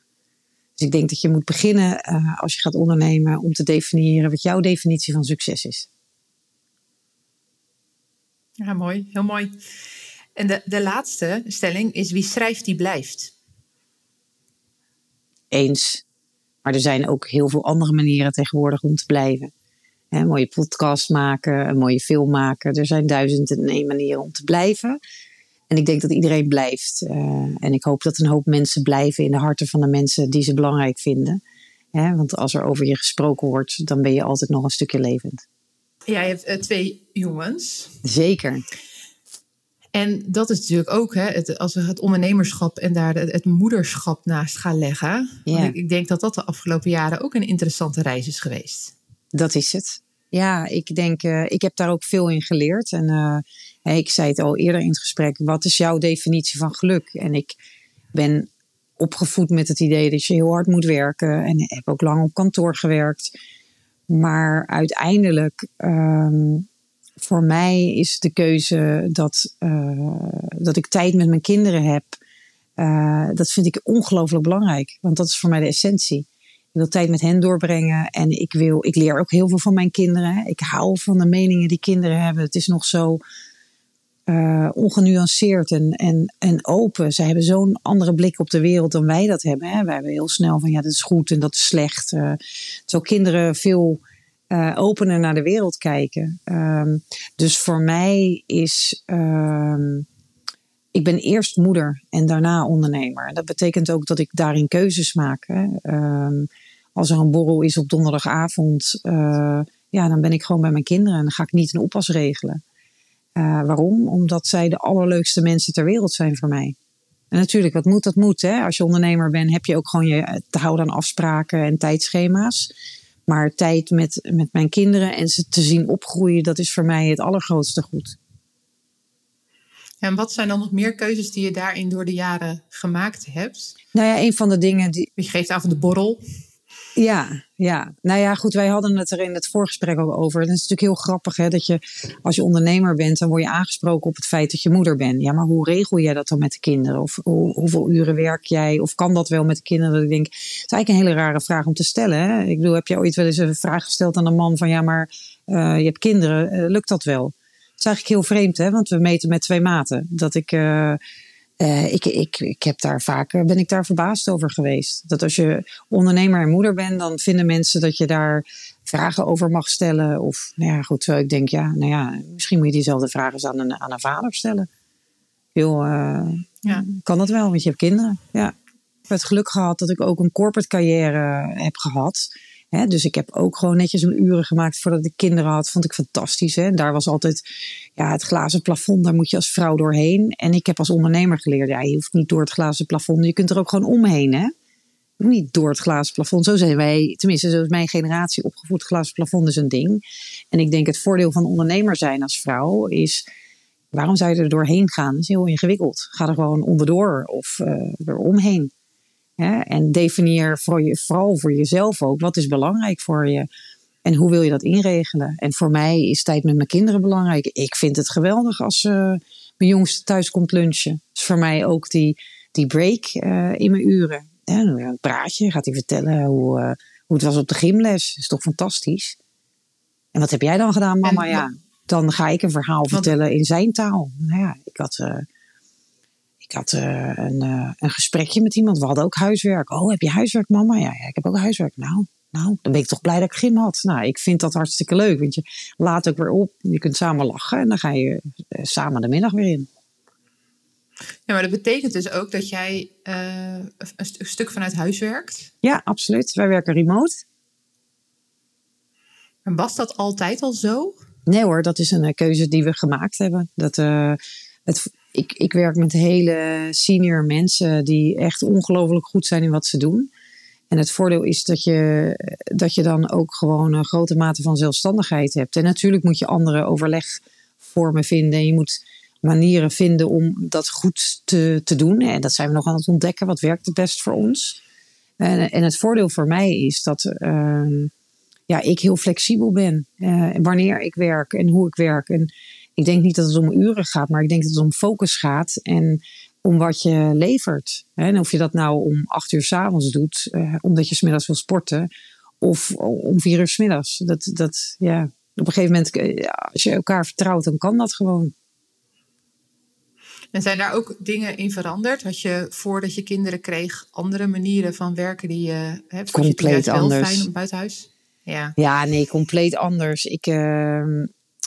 Dus ik denk dat je moet beginnen uh, als je gaat ondernemen om te definiëren wat jouw definitie van succes is. Ja, mooi. Heel mooi. En de, de laatste stelling is: wie schrijft, die blijft. Eens. Maar er zijn ook heel veel andere manieren tegenwoordig om te blijven. He, een mooie podcast maken, een mooie film maken. Er zijn duizenden en één manieren om te blijven. En ik denk dat iedereen blijft. Uh, en ik hoop dat een hoop mensen blijven in de harten van de mensen die ze belangrijk vinden. Want als er over je gesproken wordt, dan ben je altijd nog een stukje levend. Jij hebt uh, twee jongens. Zeker. En dat is natuurlijk ook, hè, het, als we het ondernemerschap en daar het, het moederschap naast gaan leggen. Ik, ik, denk dat dat de afgelopen jaren ook een interessante reis is geweest. Dat is het. Ja, ik denk, uh, ik heb daar ook veel in geleerd. En uh, ik zei het al eerder in het gesprek, wat is jouw definitie van geluk? En ik ben opgevoed met het idee dat je heel hard moet werken. En heb ook lang op kantoor gewerkt. Maar uiteindelijk, um, voor mij is de keuze dat, uh, dat ik tijd met mijn kinderen heb. Uh, dat vind ik ongelooflijk belangrijk. Want dat is voor mij de essentie. Ik wil tijd met hen doorbrengen. En ik, wil, ik leer ook heel veel van mijn kinderen. Ik hou van de meningen die kinderen hebben. Het is nog zo uh, ongenuanceerd en, en, en open. Zij hebben zo'n andere blik op de wereld dan wij dat hebben. Hè? Wij hebben heel snel van ja, dat is goed en dat is slecht. Uh, terwijl kinderen veel uh, opener naar de wereld kijken. Um, dus voor mij is, um, ik ben eerst moeder en daarna ondernemer. Dat betekent ook dat ik daarin keuzes maak. Ehm, als er een borrel is op donderdagavond, ja, dan ben ik gewoon bij mijn kinderen en dan ga ik niet een oppas regelen. Uh, waarom? Omdat zij de allerleukste mensen ter wereld zijn voor mij. En natuurlijk, wat moet, dat moet. Hè? Als je ondernemer bent, heb je ook gewoon je te houden aan afspraken en tijdschema's. Maar tijd met, met mijn kinderen en ze te zien opgroeien, dat is voor mij het allergrootste goed. En wat zijn dan nog meer keuzes die je daarin door de jaren gemaakt hebt? Nou ja, een van de dingen die. Je geeft af de borrel. Ja, ja. Nou ja, goed, wij hadden het er in het voorgesprek ook over. Het is natuurlijk heel grappig hè, dat je als je ondernemer bent, dan word je aangesproken op het feit dat je moeder bent. Ja, maar hoe regel jij dat dan met de kinderen? Of hoe, hoeveel uren werk jij? Of kan dat wel met de kinderen? Ik denk, het is eigenlijk een hele rare vraag om te stellen. Hè? Ik bedoel, heb je ooit wel eens een vraag gesteld aan een man van ja, maar uh, je hebt kinderen, uh, lukt dat wel? Het is eigenlijk heel vreemd, hè? want we meten met twee maten. Dat ik. Uh, uh, ik, ik, ik heb daar vaak, ben ik daar verbaasd over geweest. Dat als je ondernemer en moeder bent, dan vinden mensen dat je daar vragen over mag stellen. Of, nou ja, goed, ik denk, ja, nou ja, misschien moet je diezelfde vragen eens aan een, aan een vader stellen. Heel, uh, ja. kan dat wel, want je hebt kinderen. Ja. Ik heb het geluk gehad dat ik ook een corporate carrière heb gehad dus ik heb ook gewoon netjes een uren gemaakt voordat ik kinderen had. Vond ik fantastisch. Hè? Daar was altijd ja, het glazen plafond. Daar moet je als vrouw doorheen. En ik heb als ondernemer geleerd. Ja, je hoeft niet door het glazen plafond. Je kunt er ook gewoon omheen. Hè? Niet door het glazen plafond. Zo zijn wij, tenminste, zo is mijn generatie opgevoed. Glazen plafond is een ding. En ik denk het voordeel van ondernemer zijn als vrouw is. Waarom zou je er doorheen gaan? Dat is heel ingewikkeld. Ga er gewoon onderdoor of uh, er omheen. Hè? En definieer voor je, vooral voor jezelf ook wat is belangrijk voor je. En hoe wil je dat inregelen? En voor mij is tijd met mijn kinderen belangrijk. Ik vind het geweldig als uh, mijn jongste thuis komt lunchen. Dus voor mij ook die, die break uh, in mijn uren. Ja, een praatje, gaat hij vertellen hoe, uh, hoe het was op de gymles. Dat is toch fantastisch? En wat heb jij dan gedaan, mama? En, ja, dan ga ik een verhaal vertellen in zijn taal. Nou ja, ik had ik had uh, een, uh, een gesprekje met iemand. We hadden ook huiswerk. Oh, heb je huiswerk, mama? Ja, ja, ik heb ook huiswerk. Nou, nou, dan ben ik toch blij dat ik gym had. Nou, ik vind dat hartstikke leuk. Want je laat ook weer op. Je kunt samen lachen. En dan ga je uh, samen de middag weer in. Ja, maar dat betekent dus ook dat jij een, st een, stuk vanuit huis werkt? Ja, absoluut. Wij werken remote. En was dat altijd al zo? Nee hoor, dat is een keuze die we gemaakt hebben. Dat, het, ik, ik werk met hele senior mensen die echt ongelooflijk goed zijn in wat ze doen. En het voordeel is dat je, dat je dan ook gewoon een grote mate van zelfstandigheid hebt. En natuurlijk moet je andere overlegvormen vinden. En je moet manieren vinden om dat goed te, te doen. En dat zijn we nog aan het ontdekken. Wat werkt het best voor ons? En, en het voordeel voor mij is dat uh, ja, ik heel flexibel ben. Uh, wanneer ik werk en hoe ik werk. En ik denk niet dat het om uren gaat, maar ik denk dat het om focus gaat en om wat je levert. En of je dat nou om acht uur s avonds doet, eh, omdat je smiddags wil sporten, of om vier uur s middags. Dat, dat, ja. Op een gegeven moment, eh, als je elkaar vertrouwt, dan kan dat gewoon. En zijn daar ook dingen in veranderd? Had je voordat je kinderen kreeg andere manieren van werken die je hebt? Compleet je anders. Fijn buiten huis? Ja. ja, nee, compleet anders. Ik, uh,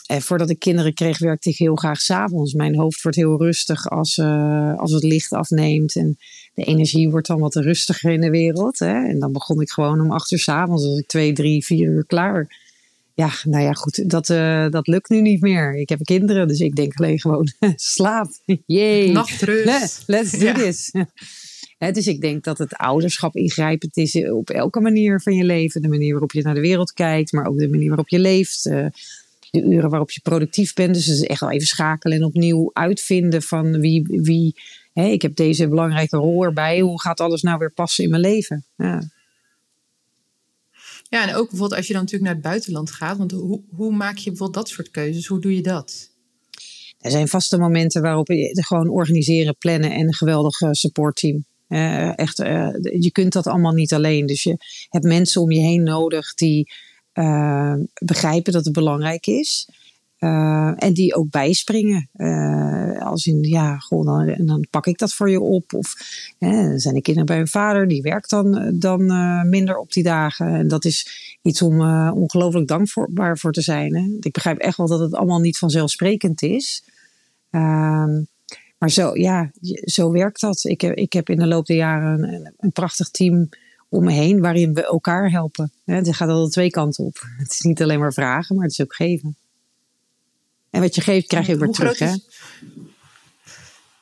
en voordat ik kinderen kreeg, werkte ik heel graag s'avonds. Mijn hoofd wordt heel rustig als, uh, als het licht afneemt. En de energie wordt dan wat rustiger in de wereld. Hè? En dan begon ik gewoon om acht uur s'avonds. als ik twee, drie, vier uur klaar. Ja, nou ja, goed. Dat, uh, dat lukt nu niet meer. Ik heb kinderen, dus ik denk alleen gewoon *laughs* slaap. Yay. Nachtrust. Let's do ja. this. *laughs* He, dus ik denk dat het ouderschap ingrijpend is op elke manier van je leven. De manier waarop je naar de wereld kijkt, maar ook de manier waarop je leeft. Uh, de uren waarop je productief bent. Dus het is echt wel even schakelen en opnieuw uitvinden van wie, wie hè, ik heb deze belangrijke rol erbij. Hoe gaat alles nou weer passen in mijn leven? Ja. Ja, en ook bijvoorbeeld als je dan natuurlijk naar het buitenland gaat. Want hoe, hoe maak je bijvoorbeeld dat soort keuzes? Hoe doe je dat? Er zijn vaste momenten waarop je gewoon organiseren, plannen en een geweldig supportteam. Uh, echt, uh, je kunt dat allemaal niet alleen. Dus je hebt mensen om je heen nodig die uh, begrijpen dat het belangrijk is. Uh, en die ook bijspringen. Uh, als in, ja, gewoon dan, dan, pak ik dat voor je op. Of dan zijn de kinderen bij hun vader, die werkt dan, dan minder op die dagen. En dat is iets om ongelooflijk dankbaar voor te zijn. Hè? Ik begrijp echt wel dat het allemaal niet vanzelfsprekend is. Ehm, maar zo, ja, zo werkt dat. Ik, heb, ik heb in de loop der jaren een, een prachtig team om me heen waarin we elkaar helpen. Het gaat al twee kanten op. Het is niet alleen maar vragen, maar het is ook geven. En wat je geeft, krijg je ook weer terug. Hè?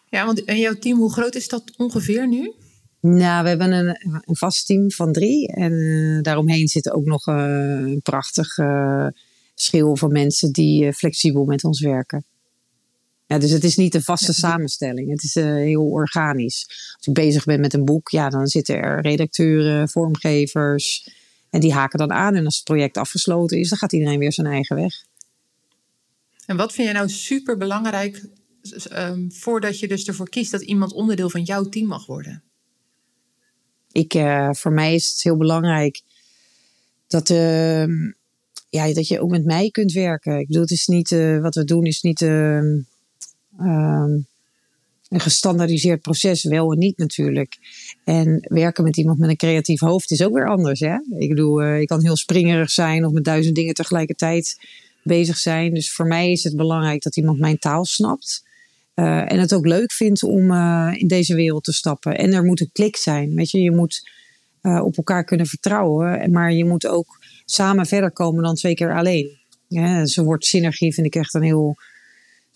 Ja, want en jouw team, hoe groot is dat ongeveer nu? Nou, we hebben een, een vast team van drie. En uh, daaromheen zit ook nog uh, een prachtig uh, schil van mensen die flexibel met ons werken. Ja, dus het is niet een vaste samenstelling. Het is heel organisch. Als ik bezig ben met een boek, ja, dan zitten er redacteuren, vormgevers. En die haken dan aan. En als het project afgesloten is, dan gaat iedereen weer zijn eigen weg. En wat vind je nou super belangrijk um, voordat je dus ervoor kiest dat iemand onderdeel van jouw team mag worden? Ik, uh, voor mij is het heel belangrijk dat, uh, ja, dat je ook met mij kunt werken. Ik bedoel, het is niet, uh, wat we doen is niet ehm, een gestandaardiseerd proces, wel en niet natuurlijk. En werken met iemand met een creatief hoofd is ook weer anders. Hè? Ik bedoel, uh, ik kan heel springerig zijn of met duizend dingen tegelijkertijd bezig zijn. Dus voor mij is het belangrijk dat iemand mijn taal snapt. Uh, en het ook leuk vindt om uh, in deze wereld te stappen. En er moet een klik zijn. Weet je, je moet op elkaar kunnen vertrouwen. Maar je moet ook samen verder komen dan twee keer alleen. Ja, Zo'n woord synergie vind ik echt een heel,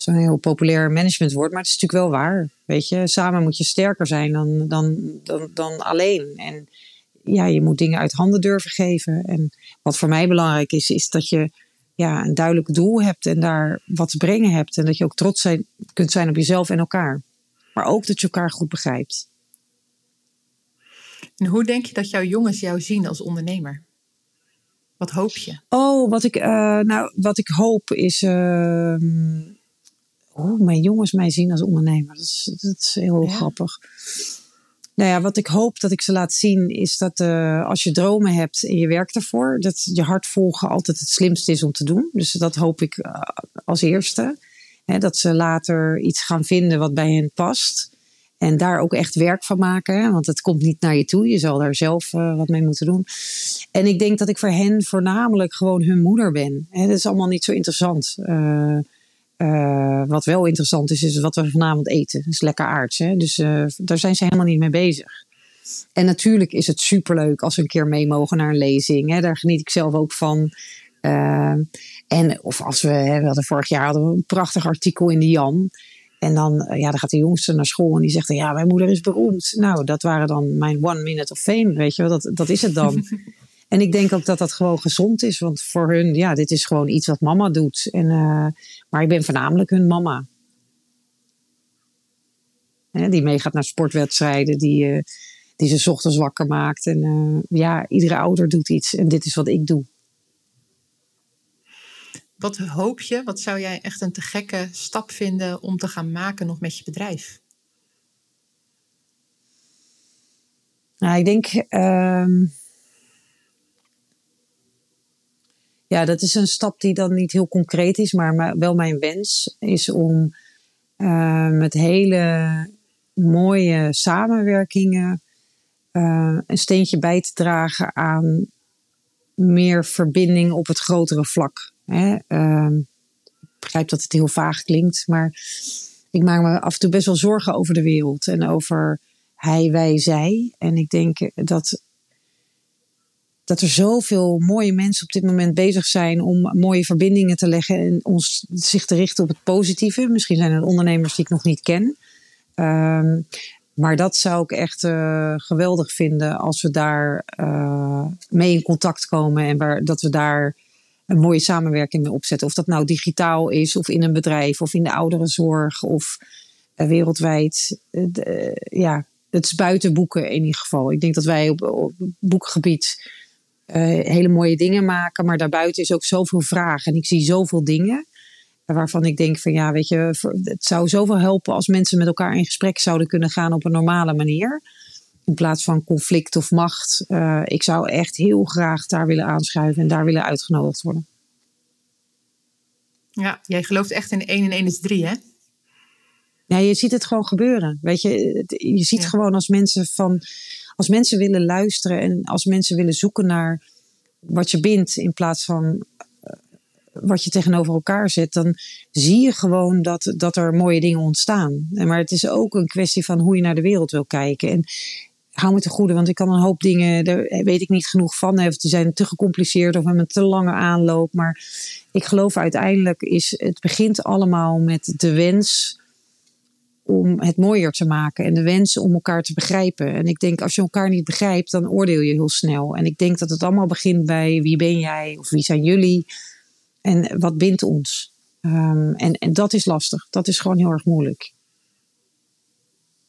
zo'n heel populair managementwoord. Maar het is natuurlijk wel waar. Weet je, samen moet je sterker zijn dan, dan, dan, dan alleen. En ja, je moet dingen uit handen durven geven. En wat voor mij belangrijk is, is dat je ja, een duidelijk doel hebt en daar wat te brengen hebt. En dat je ook trots zijn, kunt zijn op jezelf en elkaar. Maar ook dat je elkaar goed begrijpt. En hoe denk je dat jouw jongens jou zien als ondernemer? Wat hoop je? Oh, wat ik, uh, nou, wat ik hoop is. Uh, hoe mijn jongens mij zien als ondernemer. Dat is, dat is heel ja. grappig. Nou ja, wat ik hoop dat ik ze laat zien is dat uh, als je dromen hebt en je werkt ervoor, dat je hart volgen altijd het slimste is om te doen. Dus dat hoop ik uh, als eerste. Hè, dat ze later iets gaan vinden wat bij hen past. En daar ook echt werk van maken. Hè? Want het komt niet naar je toe. Je zal daar zelf uh, wat mee moeten doen. En ik denk dat ik voor hen voornamelijk gewoon hun moeder ben. Hè? Dat is allemaal niet zo interessant. Uh, wat wel interessant is, is wat we vanavond eten. Dat is lekker aards. Hè? Dus uh, daar zijn ze helemaal niet mee bezig. En natuurlijk is het superleuk als we een keer mee mogen naar een lezing. Hè? Daar geniet ik zelf ook van. Uh, en of als we, hè, we hadden vorig jaar hadden we een prachtig artikel in de Jan. En dan, ja, dan gaat de jongste naar school en die zegt: Ja, mijn moeder is beroemd. Nou, dat waren dan mijn one minute of fame. Weet je wel, dat, dat is het dan. *laughs* En ik denk ook dat dat gewoon gezond is. Want voor hun, ja, dit is gewoon iets wat mama doet. En, uh, maar ik ben voornamelijk hun mama. Hè, die meegaat naar sportwedstrijden. Die, uh, die ze ochtends wakker maakt. En uh, ja, iedere ouder doet iets. En dit is wat ik doe. Wat hoop je? Wat zou jij echt een te gekke stap vinden om te gaan maken nog met je bedrijf? Nou, ik denk... Uh, ja, dat is een stap die dan niet heel concreet is, maar wel mijn wens is om uh, met hele mooie samenwerkingen uh, een steentje bij te dragen aan meer verbinding op het grotere vlak. Hè? Uh, ik begrijp dat het heel vaag klinkt, maar ik maak me af en toe best wel zorgen over de wereld en over hij, wij, zij. En ik denk dat dat er zoveel mooie mensen op dit moment bezig zijn om mooie verbindingen te leggen en ons zich te richten op het positieve. Misschien zijn er ondernemers die ik nog niet ken. Um, maar dat zou ik echt uh, geweldig vinden als we daar uh, mee in contact komen en waar, dat we daar een mooie samenwerking mee opzetten. Of dat nou digitaal is, of in een bedrijf, of in de ouderenzorg, of uh, wereldwijd. ja, het is buiten boeken in ieder geval. Ik denk dat wij op, op boekgebied hele mooie dingen maken. Maar daarbuiten is ook zoveel vraag. En ik zie zoveel dingen waarvan ik denk van ja, weet je, het zou zoveel helpen als mensen met elkaar in gesprek zouden kunnen gaan op een normale manier. In plaats van conflict of macht. Uh, ik zou echt heel graag daar willen aanschuiven en daar willen uitgenodigd worden. Ja, jij gelooft echt in 1 en 1 is 3, hè? Ja, je ziet het gewoon gebeuren. Weet je, je ziet ja. gewoon als mensen van als mensen willen luisteren en als mensen willen zoeken naar wat je bindt in plaats van wat je tegenover elkaar zet, dan zie je gewoon dat, dat er mooie dingen ontstaan. Maar het is ook een kwestie van hoe je naar de wereld wil kijken. En hou me te goede, want ik kan een hoop dingen, daar weet ik niet genoeg van. Of die zijn te gecompliceerd of hebben een te lange aanloop. Maar ik geloof uiteindelijk is het begint allemaal met de wens om het mooier te maken en de wens om elkaar te begrijpen. En ik denk, als je elkaar niet begrijpt, dan oordeel je heel snel. En ik denk dat het allemaal begint bij wie ben jij of wie zijn jullie en wat bindt ons. Um, en, en dat is lastig. Dat is gewoon heel erg moeilijk.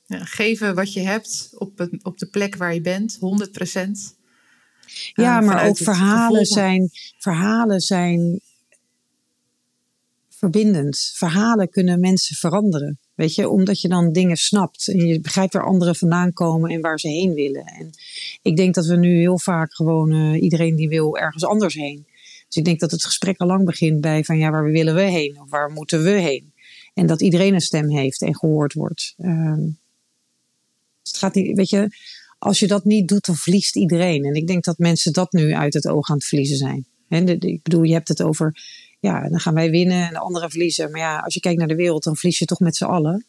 Ja, geven wat je hebt op, het, op de plek waar je bent, 100 procent. Ja, uh, maar ook verhalen zijn, verhalen zijn verbindend. Verhalen kunnen mensen veranderen. Weet je, omdat je dan dingen snapt en je begrijpt waar anderen vandaan komen en waar ze heen willen. En ik denk dat we nu heel vaak gewoon uh, iedereen die wil ergens anders heen. Dus ik denk dat het gesprek al lang begint bij van ja, waar willen we heen of waar moeten we heen? En dat iedereen een stem heeft en gehoord wordt. Um, het gaat niet, weet je, als je dat niet doet, dan verliest iedereen. En ik denk dat mensen dat nu uit het oog aan het verliezen zijn. Ik bedoel, je hebt het over, ja, dan gaan wij winnen en de anderen verliezen. Maar ja, als je kijkt naar de wereld, dan verlies je toch met z'n allen.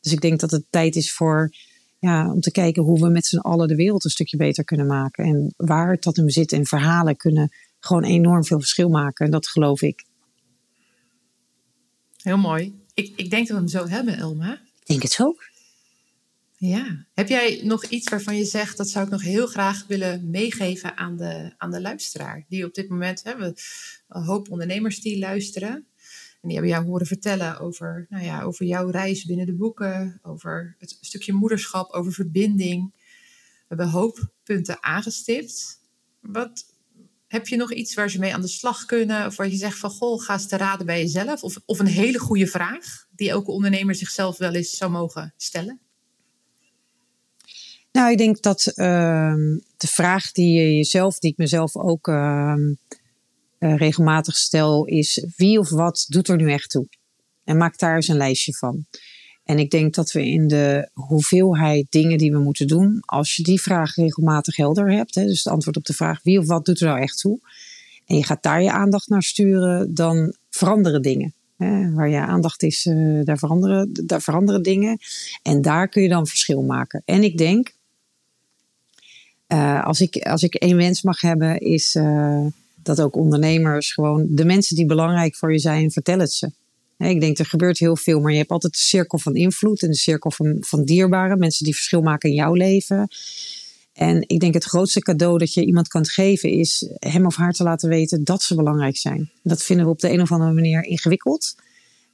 Dus ik denk dat het tijd is voor, ja, om te kijken hoe we met z'n allen de wereld een stukje beter kunnen maken. En waar het dat hem zit en verhalen kunnen gewoon enorm veel verschil maken. En dat geloof ik. Heel mooi. Ik, ik denk dat we hem zo hebben, Elma. Ik denk het ook. Ja. Heb jij nog iets waarvan je zegt, dat zou ik nog heel graag willen meegeven aan de, aan de luisteraar? Die op dit moment hebben we een hoop ondernemers die luisteren. En die hebben jou horen vertellen over, nou ja, over jouw reis binnen de boeken, over het stukje moederschap, over verbinding. We hebben hoop punten aangestipt. Wat, heb je nog iets waar ze mee aan de slag kunnen? Of waar je zegt van, goh, ga eens te raden bij jezelf? Of, of een hele goede vraag die elke ondernemer zichzelf wel eens zou mogen stellen? Nou, ik denk dat uh, de vraag die je jezelf, die ik mezelf ook uh, uh, regelmatig stel, is wie of wat doet er nu echt toe? En maak daar eens een lijstje van. En ik denk dat we in de hoeveelheid dingen die we moeten doen, als je die vraag regelmatig helder hebt, hè, dus het antwoord op de vraag wie of wat doet er nou echt toe, en je gaat daar je aandacht naar sturen, dan veranderen dingen. Hè, waar je aandacht is, uh, daar, veranderen, daar veranderen dingen. En daar kun je dan verschil maken. En ik denk, uh, als, ik, als ik één wens mag hebben, is uh, dat ook ondernemers gewoon de mensen die belangrijk voor je zijn, vertel het ze. Ik denk, er gebeurt heel veel, maar je hebt altijd de cirkel van invloed en de cirkel van, van dierbaren. Mensen die verschil maken in jouw leven. En ik denk het grootste cadeau dat je iemand kan geven is hem of haar te laten weten dat ze belangrijk zijn. Dat vinden we op de een of andere manier ingewikkeld.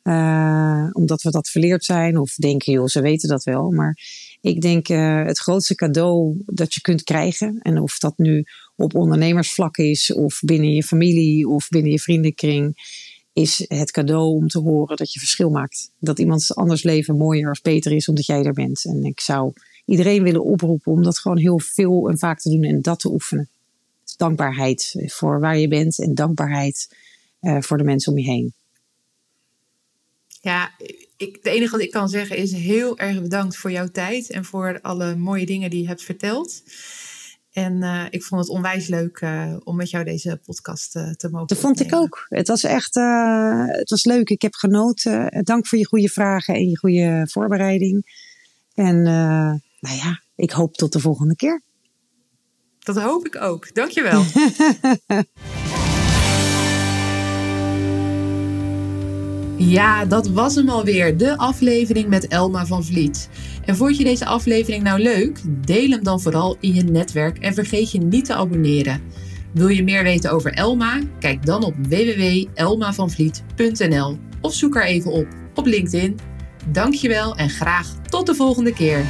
Uh, omdat we dat verleerd zijn of denken, joh, ze weten dat wel. Maar ik denk uh, het grootste cadeau dat je kunt krijgen, en of dat nu op ondernemersvlak is, of binnen je familie, of binnen je vriendenkring, is het cadeau om te horen dat je verschil maakt. Dat iemand anders leven mooier of beter is omdat jij er bent. En ik zou iedereen willen oproepen om dat gewoon heel veel en vaak te doen en dat te oefenen. Dus dankbaarheid voor waar je bent en dankbaarheid uh, voor de mensen om je heen. Ja, ik, het enige wat ik kan zeggen is heel erg bedankt voor jouw tijd en voor alle mooie dingen die je hebt verteld. En uh, ik vond het onwijs leuk uh, om met jou deze podcast uh, te mogen Dat vond ik ook. Het was echt het was leuk. Ik heb genoten. Dank voor je goede vragen en je goede voorbereiding. En nou ja, ik hoop tot de volgende keer. Dat hoop ik ook. Dankjewel. *laughs* Ja, dat was hem alweer, de aflevering met Elma van Vliet. En vond je deze aflevering nou leuk? Deel hem dan vooral in je netwerk en vergeet je niet te abonneren. Wil je meer weten over Elma? Kijk dan op www.elmavanvliet.nl of zoek haar even op op LinkedIn. Dankjewel en graag tot de volgende keer.